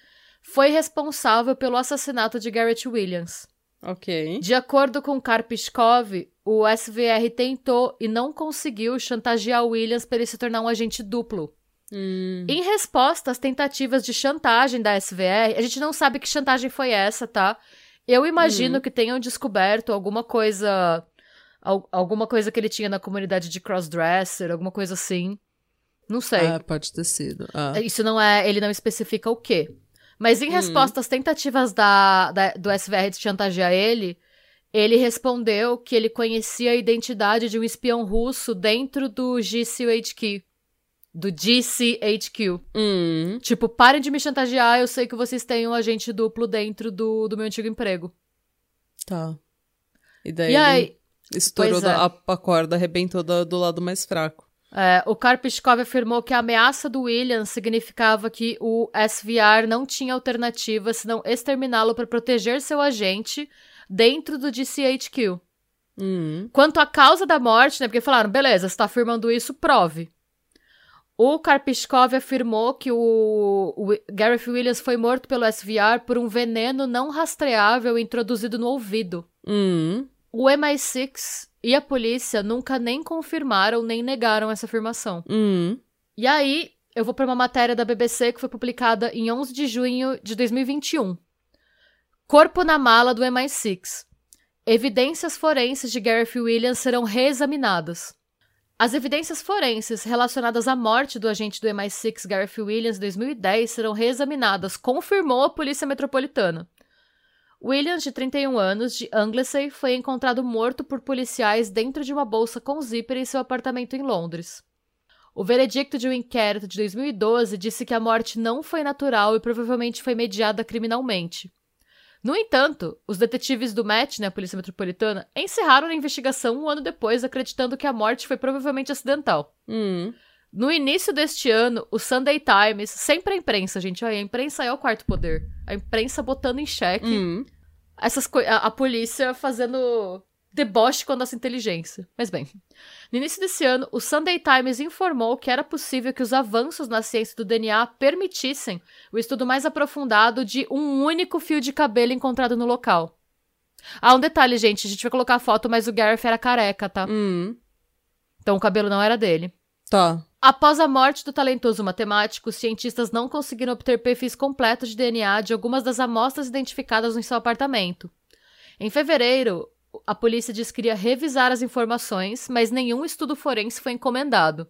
foi responsável pelo assassinato de Garrett Williams. Ok. De acordo com Karpichkov, o SVR tentou e não conseguiu chantagear Williams para ele se tornar um agente duplo. Hum, Em resposta às tentativas de chantagem da SVR, a gente não sabe que chantagem foi essa, tá? Eu imagino que tenham descoberto alguma coisa. al- alguma coisa que ele tinha na comunidade de crossdresser, alguma coisa assim. Não sei. ah, pode ter sido. Ah. Isso não é. Ele não especifica o quê. Mas em resposta às tentativas da, da- do SVR de chantagear ele, ele respondeu que ele conhecia a identidade de um espião russo dentro do GCHQ. Do GCHQ. Hum, Tipo, parem de me chantagear, eu sei que vocês têm um agente duplo dentro do, do meu antigo emprego. tá. E daí E aí. estourou é. a, a corda, arrebentou do, do lado mais fraco. É, o Karpichkov afirmou que a ameaça do Williams significava que o SVR não tinha alternativa senão exterminá-lo para proteger seu agente dentro do DCHQ. Hum. Quanto à causa da morte, né? Porque falaram, beleza, você tá afirmando isso, prove. O Karpichkov afirmou que o, o Gareth Williams foi morto pelo SVR por um veneno não rastreável introduzido no ouvido. Hum. O MI6 e a polícia nunca nem confirmaram nem negaram essa afirmação. Hum. E aí, eu vou para uma matéria da BBC que foi publicada em 11 de junho de 2021. Corpo na mala do MI6. Evidências forenses de Gareth Williams serão reexaminadas. As evidências forenses relacionadas à morte do agente do MI6 Gareth Williams em 2010 serão reexaminadas, confirmou a Polícia Metropolitana. Williams, de 31 anos, de Anglesey, foi encontrado morto por policiais dentro de uma bolsa com zíper em seu apartamento em Londres. O veredicto de um inquérito de 2012 disse que a morte não foi natural e provavelmente foi mediada criminalmente. No entanto, os detetives do MET, né, a Polícia Metropolitana, encerraram a investigação um ano depois, acreditando que a morte foi provavelmente acidental. Hum. No início deste ano, o Sunday Times, sempre a imprensa, gente, olha, a imprensa é o quarto poder. A imprensa botando em xeque Hum. essas a, a polícia fazendo deboche com a nossa inteligência. Mas bem, no início desse ano, o Sunday Times informou que era possível que os avanços na ciência do DNA permitissem o estudo mais aprofundado de um único fio de cabelo encontrado no local. Ah, um detalhe, gente, a gente vai colocar a foto, mas o Gareth era careca, tá? Hum. Então o cabelo não era dele. Tá. Após a morte do talentoso matemático, os cientistas não conseguiram obter perfis completos de DNA de algumas das amostras identificadas no seu apartamento. Em fevereiro, a polícia disse que iria revisar as informações, mas nenhum estudo forense foi encomendado.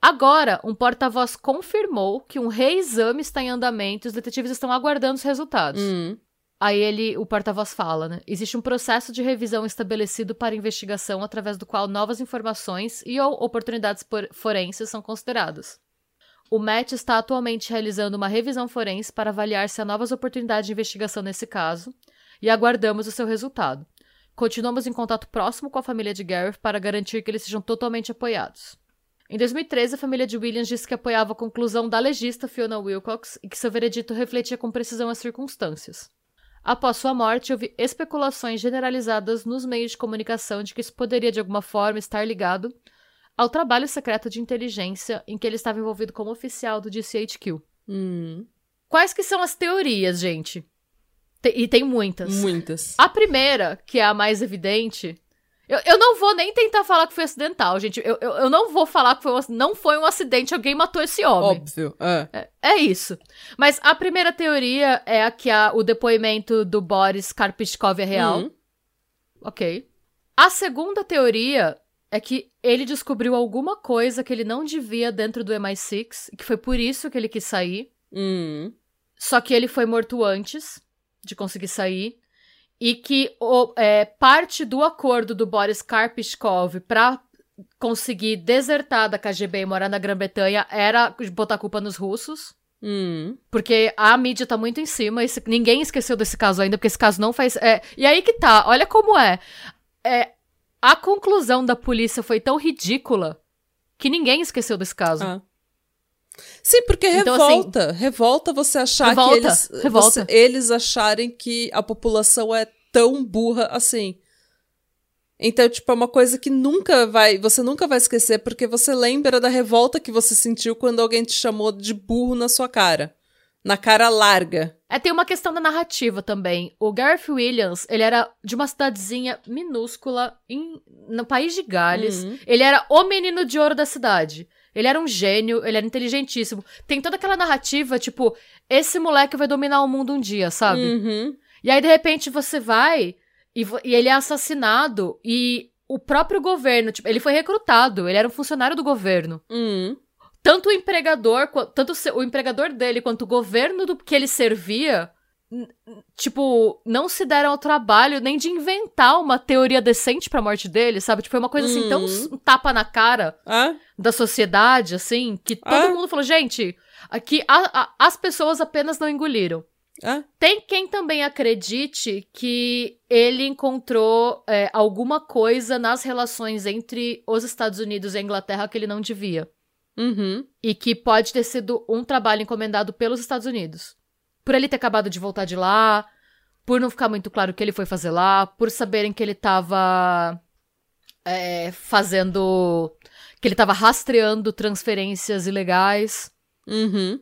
Agora, um porta-voz confirmou que um reexame está em andamento e os detetives estão aguardando os resultados. Hum. Aí ele, o porta-voz fala, né? Existe um processo de revisão estabelecido para investigação através do qual novas informações e ou oportunidades por- forenses são consideradas. O MET está atualmente realizando uma revisão forense para avaliar se há novas oportunidades de investigação nesse caso e aguardamos o seu resultado. Continuamos em contato próximo com a família de Gareth para garantir que eles sejam totalmente apoiados. Em 2013, a família de Williams disse que apoiava a conclusão da legista Fiona Wilcox e que seu veredito refletia com precisão as circunstâncias. Após sua morte, houve especulações generalizadas nos meios de comunicação de que isso poderia de alguma forma estar ligado ao trabalho secreto de inteligência em que ele estava envolvido como oficial do DCHQ. Hum. Quais que são as teorias, gente? E tem muitas. Muitas. A primeira, que é a mais evidente. Eu, eu não vou nem tentar falar que foi acidental, gente. Eu, eu, eu não vou falar que foi um, não foi um acidente, alguém matou esse homem. Óbvio. É. É, é isso. Mas a primeira teoria é a que a, o depoimento do Boris Karpichkov é real. Hum. Ok. A segunda teoria é que ele descobriu alguma coisa que ele não devia dentro do MI6, e que foi por isso que ele quis sair. Hum. Só que ele foi morto antes de conseguir sair. E que o, é, parte do acordo do Boris Karpichkov pra conseguir desertar da KGB e morar na Grã-Bretanha era botar culpa nos russos. Hum. Porque a mídia tá muito em cima, esse- ninguém esqueceu desse caso ainda, porque esse caso não faz. é, e aí que tá, olha como é. é. A conclusão da polícia foi tão ridícula que ninguém esqueceu desse caso. Ah. Sim, porque Então, assim, revolta. revolta você achar revolta, que eles. revolta. você- eles acharem que a população é tão burra assim. Então, tipo, é uma coisa que nunca vai. Você nunca vai esquecer, porque você lembra da revolta que você sentiu quando alguém te chamou de burro na sua cara. Na cara larga. É, tem uma questão da narrativa também. O Gareth Williams, ele era de uma cidadezinha minúscula em- no país de Gales. Uhum. Ele era o menino de ouro da cidade. Ele era um gênio, ele era inteligentíssimo. Tem toda aquela narrativa, tipo, esse moleque vai dominar o mundo um dia, sabe? Uhum. E aí, de repente, você vai e, e ele é assassinado e o próprio governo, tipo, ele foi recrutado, ele era um funcionário do governo. Uhum. Tanto o empregador, tanto o empregador dele quanto o governo do que ele servia, tipo, não se deram ao trabalho nem de inventar uma teoria decente pra morte dele, sabe? Tipo, foi uma coisa assim, tão Uhum. um tapa na cara Ah? da sociedade, assim, que todo Ah. mundo falou, gente, aqui a- a- as pessoas apenas não engoliram. Tem quem também acredite que ele encontrou é, alguma coisa nas relações entre os Estados Unidos e a Inglaterra que ele não devia. Uhum. E que pode ter sido um trabalho encomendado pelos Estados Unidos. Por ele ter acabado de voltar de lá, por não ficar muito claro o que ele foi fazer lá, por saberem que ele tava é, fazendo. que ele tava rastreando transferências ilegais. Uhum.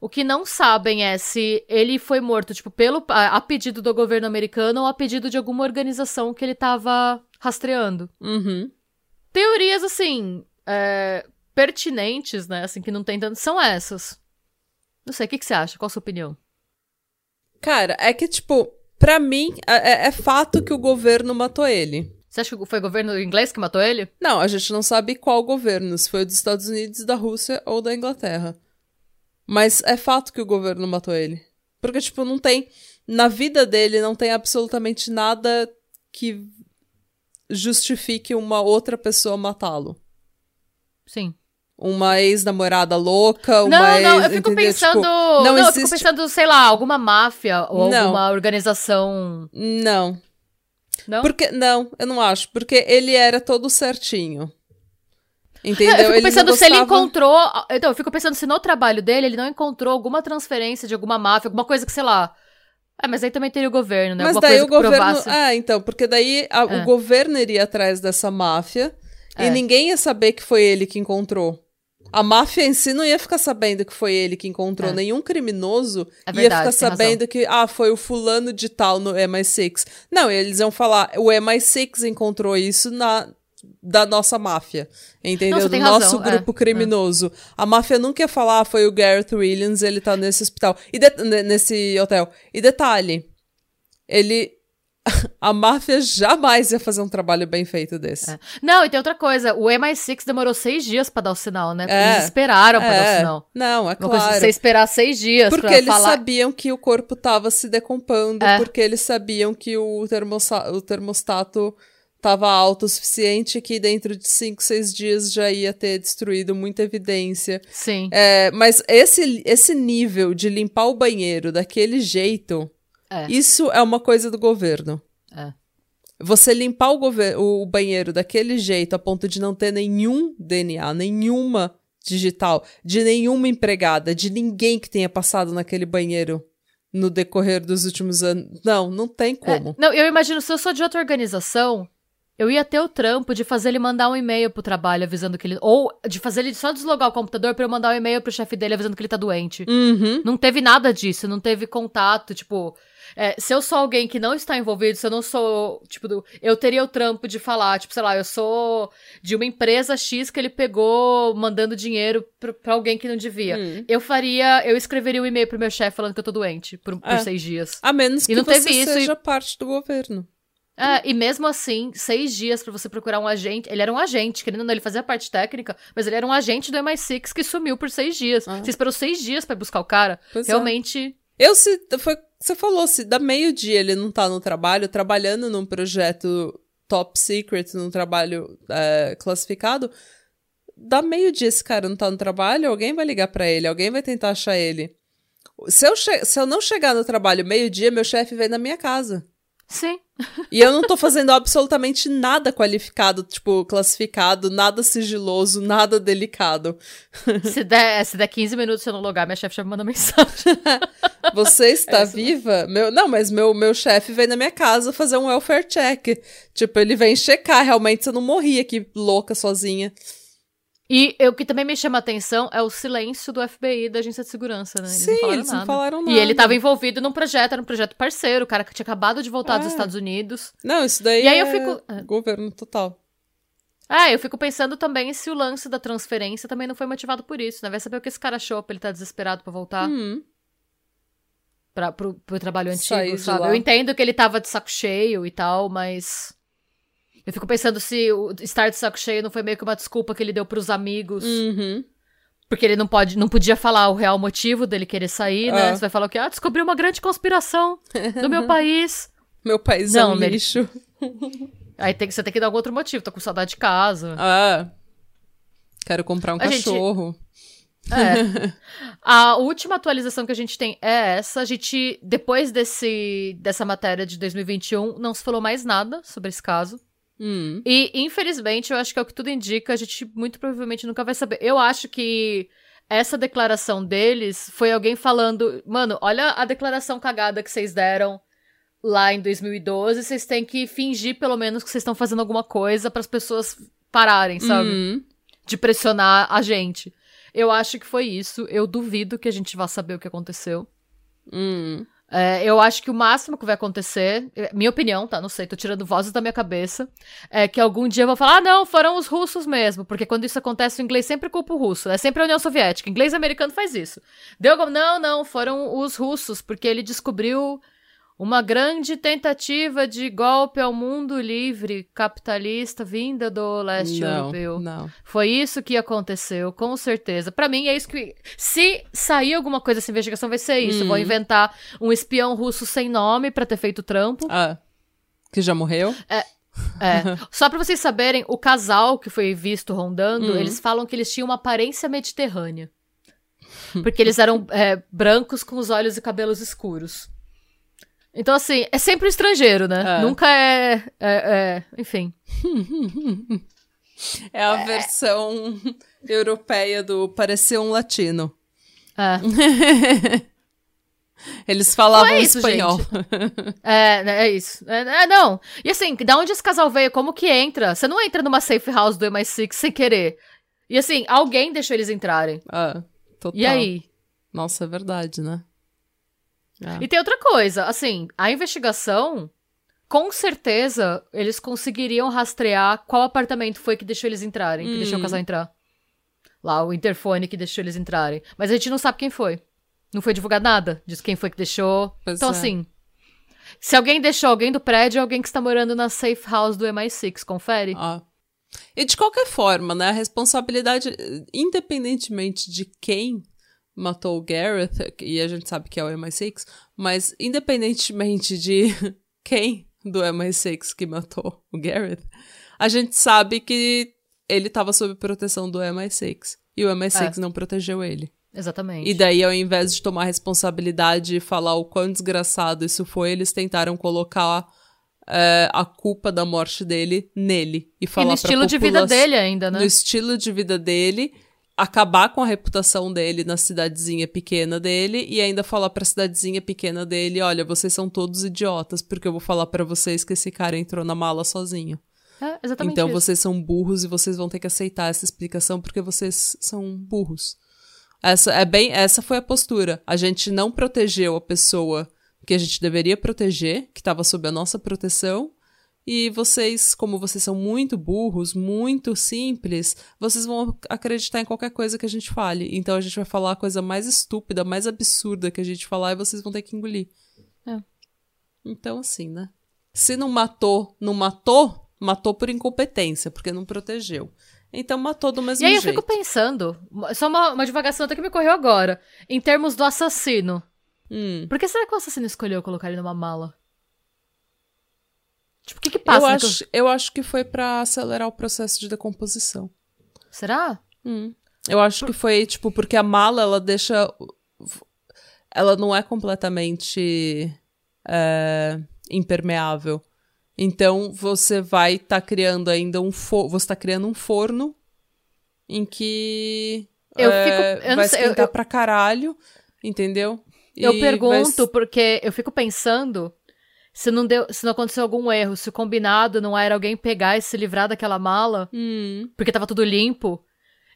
O que não sabem é se ele foi morto, tipo, pelo, a, a pedido do governo americano ou a pedido de alguma organização que ele tava rastreando. Uhum. Teorias, assim, é, pertinentes, né, assim, que não tem tanto, são essas. Não sei, o que, que você acha? Qual a sua opinião? Cara, é que, tipo, pra mim, é, é fato que o governo matou ele. Você acha que foi o governo inglês que matou ele? Não, a gente não sabe qual governo, se foi dos Estados Unidos, da Rússia ou da Inglaterra. Mas é fato que o governo matou ele. Porque, tipo, não tem. Na vida dele, não tem absolutamente nada que justifique uma outra pessoa matá-lo. Sim. Uma ex-namorada louca, uma Não, ex. não, eu fico entendeu? pensando. Tipo, não, não eu fico existe- pensando, sei lá, alguma máfia ou Não. alguma organização. Não. Não? Porque, não, eu não acho. Porque ele era todo certinho. Entendeu? Eu fico Ele pensando se ele gostava- encontrou. Então, eu fico pensando se no trabalho dele ele não encontrou alguma transferência de alguma máfia, alguma coisa que, sei lá. É, mas aí também teria o governo, né? Mas alguma daí coisa o que governo. provasse. Ah, então, porque daí a- É. o governo iria atrás dessa máfia É. e ninguém ia saber que foi ele que encontrou. A máfia em si não ia ficar sabendo que foi ele que encontrou. É. Nenhum criminoso É ia verdade, ficar tem sabendo que, ah, foi o fulano de tal no MI6. Não, eles iam falar, o MI6 encontrou isso na da nossa máfia, entendeu? Não, Do nosso razão, é, grupo criminoso. A máfia nunca ia falar, ah, foi o Garrett Williams, ele tá nesse hospital. E nesse hotel. E detalhe, ele. A máfia jamais ia fazer um trabalho bem feito desse. É. Não, e tem outra coisa. O MI6 demorou seis dias pra dar o sinal, né? É. Eles esperaram pra dar o É, sinal. não, é Uma coisa de claro. você esperar seis dias Porque pra eles falar. sabiam que o corpo tava se decompondo, É. porque eles sabiam que o, termosta- o termostato tava alto o suficiente que dentro de 5, 6 dias já ia ter destruído muita evidência. Sim. É, mas esse, esse nível de limpar o banheiro daquele jeito, É. isso é uma coisa do governo. É. Você limpar o, o banheiro daquele jeito, a ponto de não ter nenhum DNA, nenhuma digital, de nenhuma empregada, de ninguém que tenha passado naquele banheiro no decorrer dos últimos anos. Não, não tem como. É, não, eu imagino, se eu sou de outra organização, eu ia ter o trampo de fazer ele mandar um e-mail pro trabalho avisando que ele. Ou de fazer ele só deslogar o computador pra eu mandar um e-mail pro chefe dele avisando que ele tá doente. Uhum. Não teve nada disso, não teve contato, tipo. É, se eu sou alguém que não está envolvido, se eu não sou, tipo, do- eu teria o trampo de falar, tipo, sei lá, eu sou de uma empresa X que ele pegou mandando dinheiro pra, pra alguém que não devia. Hum. Eu faria, eu escreveria um e-mail pro meu chefe falando que eu tô doente por, por É. seis dias. A menos E que não você teve isso, seja parte do governo. É, e mesmo assim, seis dias pra você procurar um agente. Ele era um agente, querendo ou não, ele fazia parte técnica, mas ele era um agente do MI6 que sumiu por seis dias. Ah. Você esperou seis dias pra buscar o cara? Pois é. Eu, se foi, você falou, se da meio-dia ele não tá no trabalho, trabalhando num projeto top secret, num trabalho é, classificado, da meio-dia esse cara não tá no trabalho, alguém vai ligar pra ele, alguém vai tentar achar ele. Se eu, se eu não chegar no trabalho meio-dia, meu chefe vem na minha casa. Sim. E eu não tô fazendo absolutamente nada qualificado, tipo, classificado, nada sigiloso, nada delicado. se, der, se der 15 minutos eu não logar, minha chefe já me manda mensagem. Você está É viva? Meu, não, mas meu, meu chefe vem na minha casa fazer um welfare check. Tipo, ele vem checar, realmente você não morria aqui louca sozinha. E o que também me chama a atenção é o silêncio do FBI, da Agência de Segurança, né? Eles Sim, não falaram eles nada. não falaram nada. E ele tava envolvido num projeto, era um projeto parceiro, o cara que tinha acabado de voltar dos É. Estados Unidos. Não, isso daí E aí é eu fico- é. governo total. É, eu fico pensando também se o lance da transferência também não foi motivado por isso, né? Vai saber o que esse cara achou pra ele tá desesperado pra voltar Hum, pra, pro, pro trabalho antigo, sabe? Eu entendo que ele tava de saco cheio e tal, mas. Eu fico pensando se o estar de saco cheio não foi meio que uma desculpa que ele deu pros amigos. uhum. Porque ele não, pode, não podia falar o real motivo dele querer sair, né? Ah. Você vai falar o quê? Ah, descobri uma grande conspiração do meu país. Meu país é Não, um Meri- lixo. Aí tem, que- você tem que dar algum outro motivo. Tô com saudade de casa. Ah, quero comprar um A gente- cachorro. É. A última atualização que a gente tem é essa. A gente, depois desse, dessa matéria de 2021, não se falou mais nada sobre esse caso. Hum. E, infelizmente, eu acho que é o que tudo indica, a gente muito provavelmente nunca vai saber. Eu acho que essa declaração deles foi alguém falando: mano, olha a declaração cagada que vocês deram lá em 2012, vocês têm que fingir pelo menos que vocês estão fazendo alguma coisa para as pessoas pararem, sabe? Hum. De pressionar a gente. Eu acho que foi isso. Eu duvido que a gente vá saber o que aconteceu. Hum. É, eu acho que o máximo que vai acontecer, é, minha opinião, tá? Não sei, tô tirando vozes da minha cabeça, é que algum dia eu vou falar, ah, não, foram os russos mesmo, porque quando isso acontece, o inglês sempre culpa o russo, é sempre a União Soviética, o inglês americano faz isso. Deu, não, não, foram os russos, porque ele descobriu uma grande tentativa de golpe ao mundo livre capitalista vinda do leste Não, europeu. não. Foi isso que aconteceu, com certeza. Pra mim é isso que se sair alguma coisa dessa investigação vai ser isso. Hum. Vou inventar um espião russo sem nome pra ter feito trampo. Ah. Que já morreu? É. Só pra vocês saberem, o casal que foi visto rondando, Hum. eles falam que eles tinham uma aparência mediterrânea. Porque eles eram é, brancos com os olhos e cabelos escuros. Então, assim, é sempre um estrangeiro, né? É. Nunca é, é- é- Enfim. É a versão europeia do parecer um latino. É, Eles falavam Não é isso, espanhol. é, né, é isso. É, é, não. E assim, da onde esse casal veio? Como que entra? Você não entra numa safe house do MI6 sem querer. E assim, alguém deixou eles entrarem. Ah, total. E aí? Nossa, é verdade, né? É. E tem outra coisa, assim, a investigação, com certeza, eles conseguiriam rastrear qual apartamento foi que deixou eles entrarem, que deixou o Hum. casal entrar. Lá, o interfone que deixou eles entrarem. Mas a gente não sabe quem foi. Não foi divulgado nada. Diz quem foi que deixou. Pois então, é. assim. Se alguém deixou alguém do prédio, é alguém que está morando na safe house do MI6, confere. Ah. E de qualquer forma, né? A responsabilidade, independentemente de quem matou o Gareth, e a gente sabe que é o MI6, mas independentemente de quem do MI6 que matou o Gareth, a gente sabe que ele estava sob proteção do MI6. E o MI6 não protegeu ele. Exatamente. E daí, ao invés de tomar responsabilidade e falar o quão desgraçado isso foi, eles tentaram colocar é, a culpa da morte dele nele. E E falar no pra estilo de vida dele ainda, né? No estilo de vida dele, acabar com a reputação dele na cidadezinha pequena dele e ainda falar pra cidadezinha pequena dele, olha, vocês são todos idiotas, porque eu vou falar pra vocês que esse cara entrou na mala sozinho. É, exatamente Então isso. vocês são burros e vocês vão ter que aceitar essa explicação porque vocês são burros. Essa é bem, essa foi a postura. A gente não protegeu a pessoa que a gente deveria proteger, que estava sob a nossa proteção, e vocês, como vocês são muito burros, muito simples, vocês vão acreditar em qualquer coisa que a gente fale. Então a gente vai falar a coisa mais estúpida, mais absurda que a gente falar e vocês vão ter que engolir. É. Então assim, né? Se não matou, não matou, matou por incompetência, porque não protegeu. Então matou do mesmo E aí eu jeito. fico pensando, só uma, uma divagação até que me ocorreu agora, em termos do assassino. Hum. Por que será que o assassino escolheu colocar ele numa mala? Tipo, o que que passa? Eu acho, eu acho que foi pra acelerar o processo de decomposição. Será? Hum. Eu acho que foi, tipo, porque a mala, ela deixa. Ela não é completamente é, impermeável. Então, você vai estar criando ainda um forno. Você tá criando um forno em que. Eu é, fico- eu vai sei, eu- esquentar eu- pra caralho, entendeu? Eu E pergunto vai- porque eu fico pensando se não, deu, se não aconteceu algum erro, se o combinado não era alguém pegar e se livrar daquela mala, Hum, porque tava tudo limpo,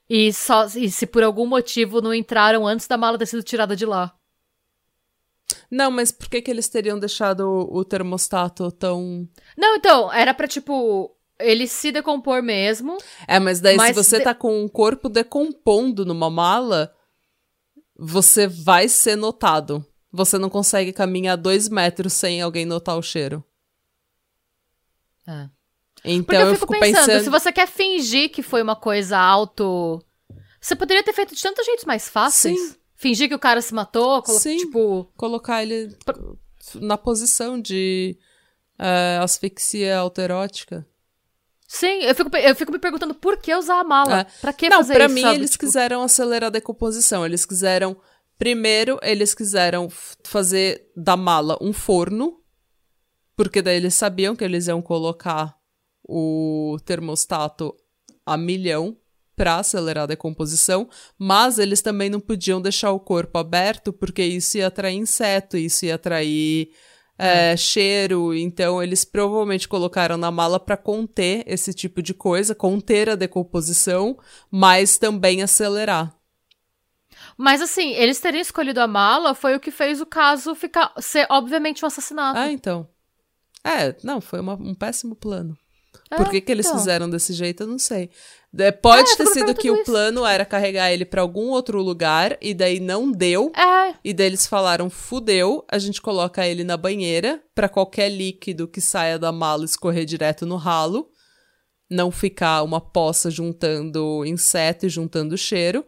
e, só, e se por algum motivo não entraram antes da mala ter sido tirada de lá. Não, mas por que, que eles teriam deixado o, o termostato tão. Não, então, era pra, tipo, ele se decompor mesmo. É, mas daí Mas se você de- tá com um corpo decompondo numa mala, você vai ser notado. Você não consegue caminhar dois metros sem alguém notar o cheiro. É. Então Porque eu eu, fico pensando, pensando. se você quer fingir que foi uma coisa auto. Você poderia ter feito de tantos jeitos mais fáceis. Sim. Fingir que o cara se matou, colo- Sim. tipo. Colocar ele na posição de é, asfixia autoerótica. Sim, eu fico, eu fico me perguntando por que usar a mala? É. Pra que Não, fazer pra isso, mim sabe? eles Tipo, quiseram acelerar a decomposição. Eles quiseram. Primeiro, eles quiseram fazer da mala um forno. Porque daí eles sabiam que eles iam colocar o termostato a milhão pra acelerar a decomposição. Mas eles também não podiam deixar o corpo aberto, porque isso ia atrair inseto, isso ia atrair. é, cheiro, então eles provavelmente colocaram na mala pra conter esse tipo de coisa, conter a decomposição, mas também acelerar. Mas assim, eles terem escolhido a mala foi o que fez o caso ficar ser, obviamente, um assassinato. Ah, então. É, não, foi uma- um péssimo plano. É, Por que, que eles então. fizeram desse jeito, eu não sei. É, pode É, ter sido que o isso. plano era carregar ele pra algum outro lugar e daí não deu. É, E daí eles falaram: fudeu, a gente coloca ele na banheira pra qualquer líquido que saia da mala escorrer direto no ralo. Não ficar uma poça juntando inseto e juntando cheiro.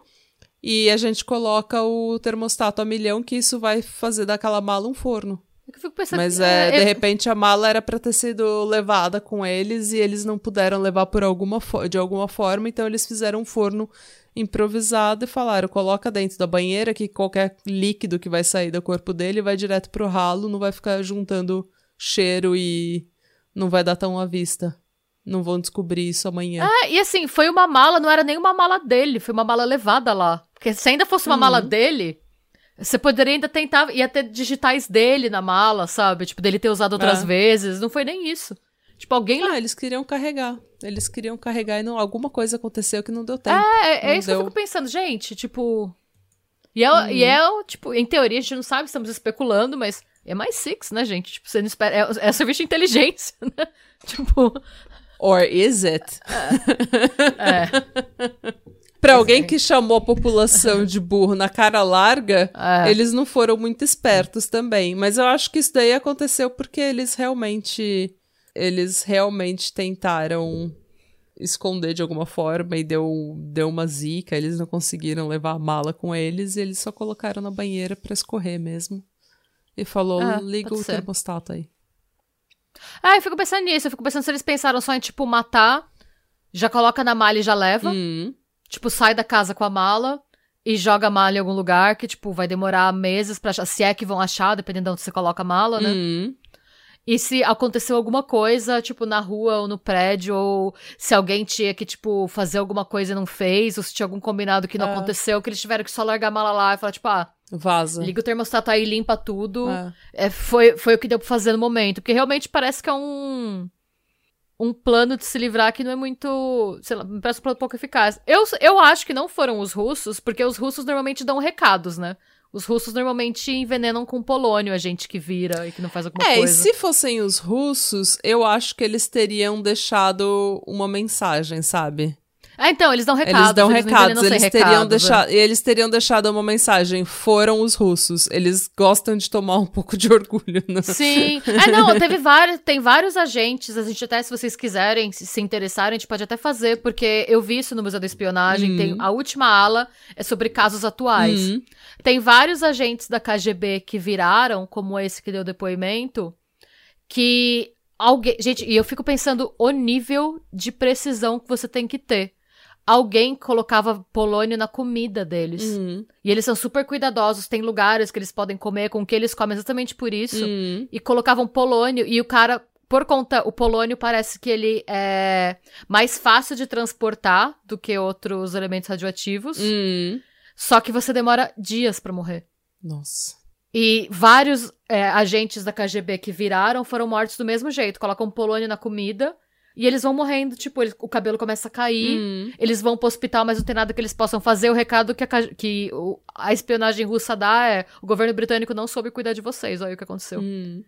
E a gente coloca o termostato a milhão, que isso vai fazer daquela mala um forno. eu fico pensando. Mas é, eu- de repente a mala era pra ter sido levada com eles e eles não puderam levar por alguma de alguma forma, então eles fizeram um forno improvisado e falaram: coloca dentro da banheira que qualquer líquido que vai sair do corpo dele vai direto pro ralo, não vai ficar juntando cheiro e não vai dar tão à vista. Não vão descobrir isso amanhã. É, e assim, foi uma mala, não era nem uma mala dele, foi uma mala levada lá. Porque se ainda fosse uma Uhum. mala dele, você poderia ainda tentar, ia ter digitais dele na mala, sabe? Tipo, dele ter usado outras É. vezes. Não foi nem isso. Tipo, alguém. Ah, eles queriam carregar. Eles queriam carregar e não, alguma coisa aconteceu que não deu tempo. É, é Não isso que eu deu. fico pensando, gente, tipo. E é, e é, tipo, em teoria a gente não sabe, estamos especulando, mas é mais six, né, gente? Tipo, você não espera. É, é serviço de inteligência, né? Tipo. Or is it? É. Pra alguém que chamou a população de burro na cara larga, É. eles não foram muito espertos também. Mas eu acho que isso daí aconteceu porque eles realmente. Eles realmente tentaram esconder de alguma forma e deu, deu uma zica. Eles não conseguiram levar a mala com eles e eles só colocaram na banheira pra escorrer mesmo. E falou: Ah, liga o termostato aí. Ah, eu fico pensando nisso. Eu fico pensando se eles pensaram só em, tipo, matar, já coloca na mala e já leva. Hum, Tipo, sai da casa com a mala e joga a mala em algum lugar que, tipo, vai demorar meses pra achar. Se é que vão achar, dependendo de onde você coloca a mala, né? hum. E se aconteceu alguma coisa, tipo, na rua ou no prédio, ou se alguém tinha que, tipo, fazer alguma coisa e não fez, ou se tinha algum combinado que não É. aconteceu, que eles tiveram que só largar a mala lá e falar, tipo, ah, Vaza. liga o termostato aí, limpa tudo. É. É, foi, foi o que deu pra fazer no momento. Porque realmente parece que é um. Um plano de se livrar que não é muito. Sei lá, me parece um plano pouco eficaz. Eu, eu acho que não foram os russos, porque os russos normalmente dão recados, né? Os russos normalmente envenenam com polônio a gente que vira e que não faz alguma É, e coisa. se fossem os russos, eu acho que eles teriam deixado uma mensagem, sabe? Ah, então, eles dão recados. eles dão não recados, eles teriam, recados, é. deixado, eles teriam deixado uma mensagem. Foram os russos. Eles gostam de tomar um pouco de orgulho. Né? Sim. É, não, teve vários, tem vários agentes, a gente até, se vocês quiserem, se, se interessarem, a gente pode até fazer, porque eu vi isso no Museu da Espionagem, Hum. tem a última ala é sobre casos atuais. Hum. Tem vários agentes da KGB que viraram, como esse que deu depoimento, que alguém, gente, e eu fico pensando o nível de precisão que você tem que ter. Alguém colocava polônio na comida deles. Hum. E eles são super cuidadosos, tem lugares que eles podem comer, com que eles comem exatamente por isso. Hum. E colocavam polônio, e o cara, por conta, o polônio parece que ele é mais fácil de transportar do que outros elementos radioativos. Hum. Só que você demora dias pra morrer. Nossa. E vários é, agentes da KGB que viraram foram mortos do mesmo jeito. Colocam polônio na comida e eles vão morrendo, tipo, eles- o cabelo começa a cair. Hum. Eles vão pro hospital, mas não tem nada que eles possam fazer. O recado que a, que o- a espionagem russa dá é: o governo britânico não soube cuidar de vocês. Olha o que aconteceu. Hum.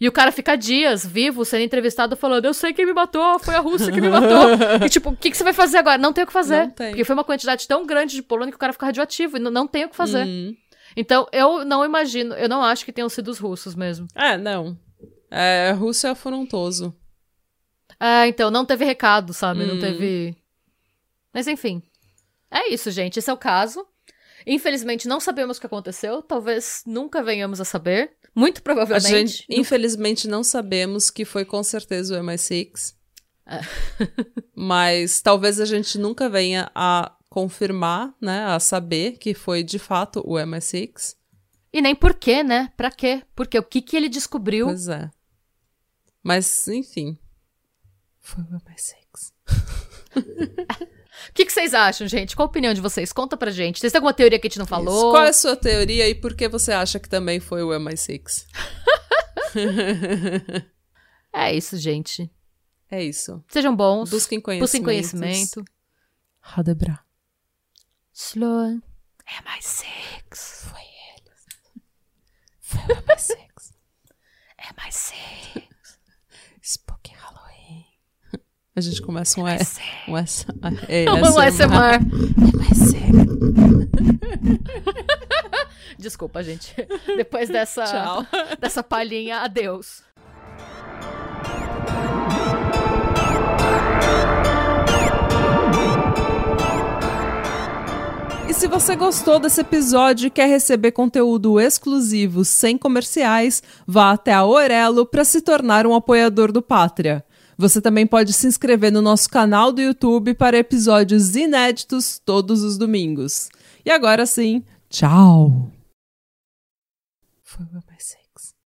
E o cara fica dias vivo, sendo entrevistado, falando: Eu sei quem me matou, foi a Rússia que me matou. e tipo, o que, que você vai fazer agora? Não tem o que fazer. Porque foi uma quantidade tão grande de polônia que o cara fica radioativo e não, não tem o que fazer. Hum. Então, eu não imagino, eu não acho que tenham sido os russos mesmo. É, não. É, Rússia é afrontoso. É, então, não teve recado, sabe? Não Hum. teve. Mas enfim. É isso, gente. Esse é o caso. Infelizmente, não sabemos o que aconteceu. Talvez nunca venhamos a saber. Muito A provavelmente. gente, infelizmente, não sabemos que foi com certeza o MI6. É. Mas talvez a gente nunca venha a confirmar, né, a saber que foi de fato o MI6. E nem por quê, né? Pra quê? Porque o que que ele descobriu? Pois é. Mas, enfim. Foi o MI6. O que, que vocês acham, gente? Qual a opinião de vocês? Conta pra gente. Vocês têm alguma teoria que a gente não falou? Isso. Qual é a sua teoria e por que você acha que também foi o MI6? É isso, gente. é isso. Sejam bons. Busquem conhecimento. Busquem conhecimento. Radebra. Sloan. MI6. Foi ele. Foi o MI6. MI6. Spooky A gente começa um S. Um S. É, Vamos SMR. MI6. Desculpa, gente. Depois dessa, Tchau. dessa palhinha, adeus. E se você gostou desse episódio e quer receber conteúdo exclusivo sem comerciais, vá até a Orelo para se tornar um apoiador do Pátria. Você também pode se inscrever no nosso canal do YouTube para episódios inéditos todos os domingos. E agora sim, tchau!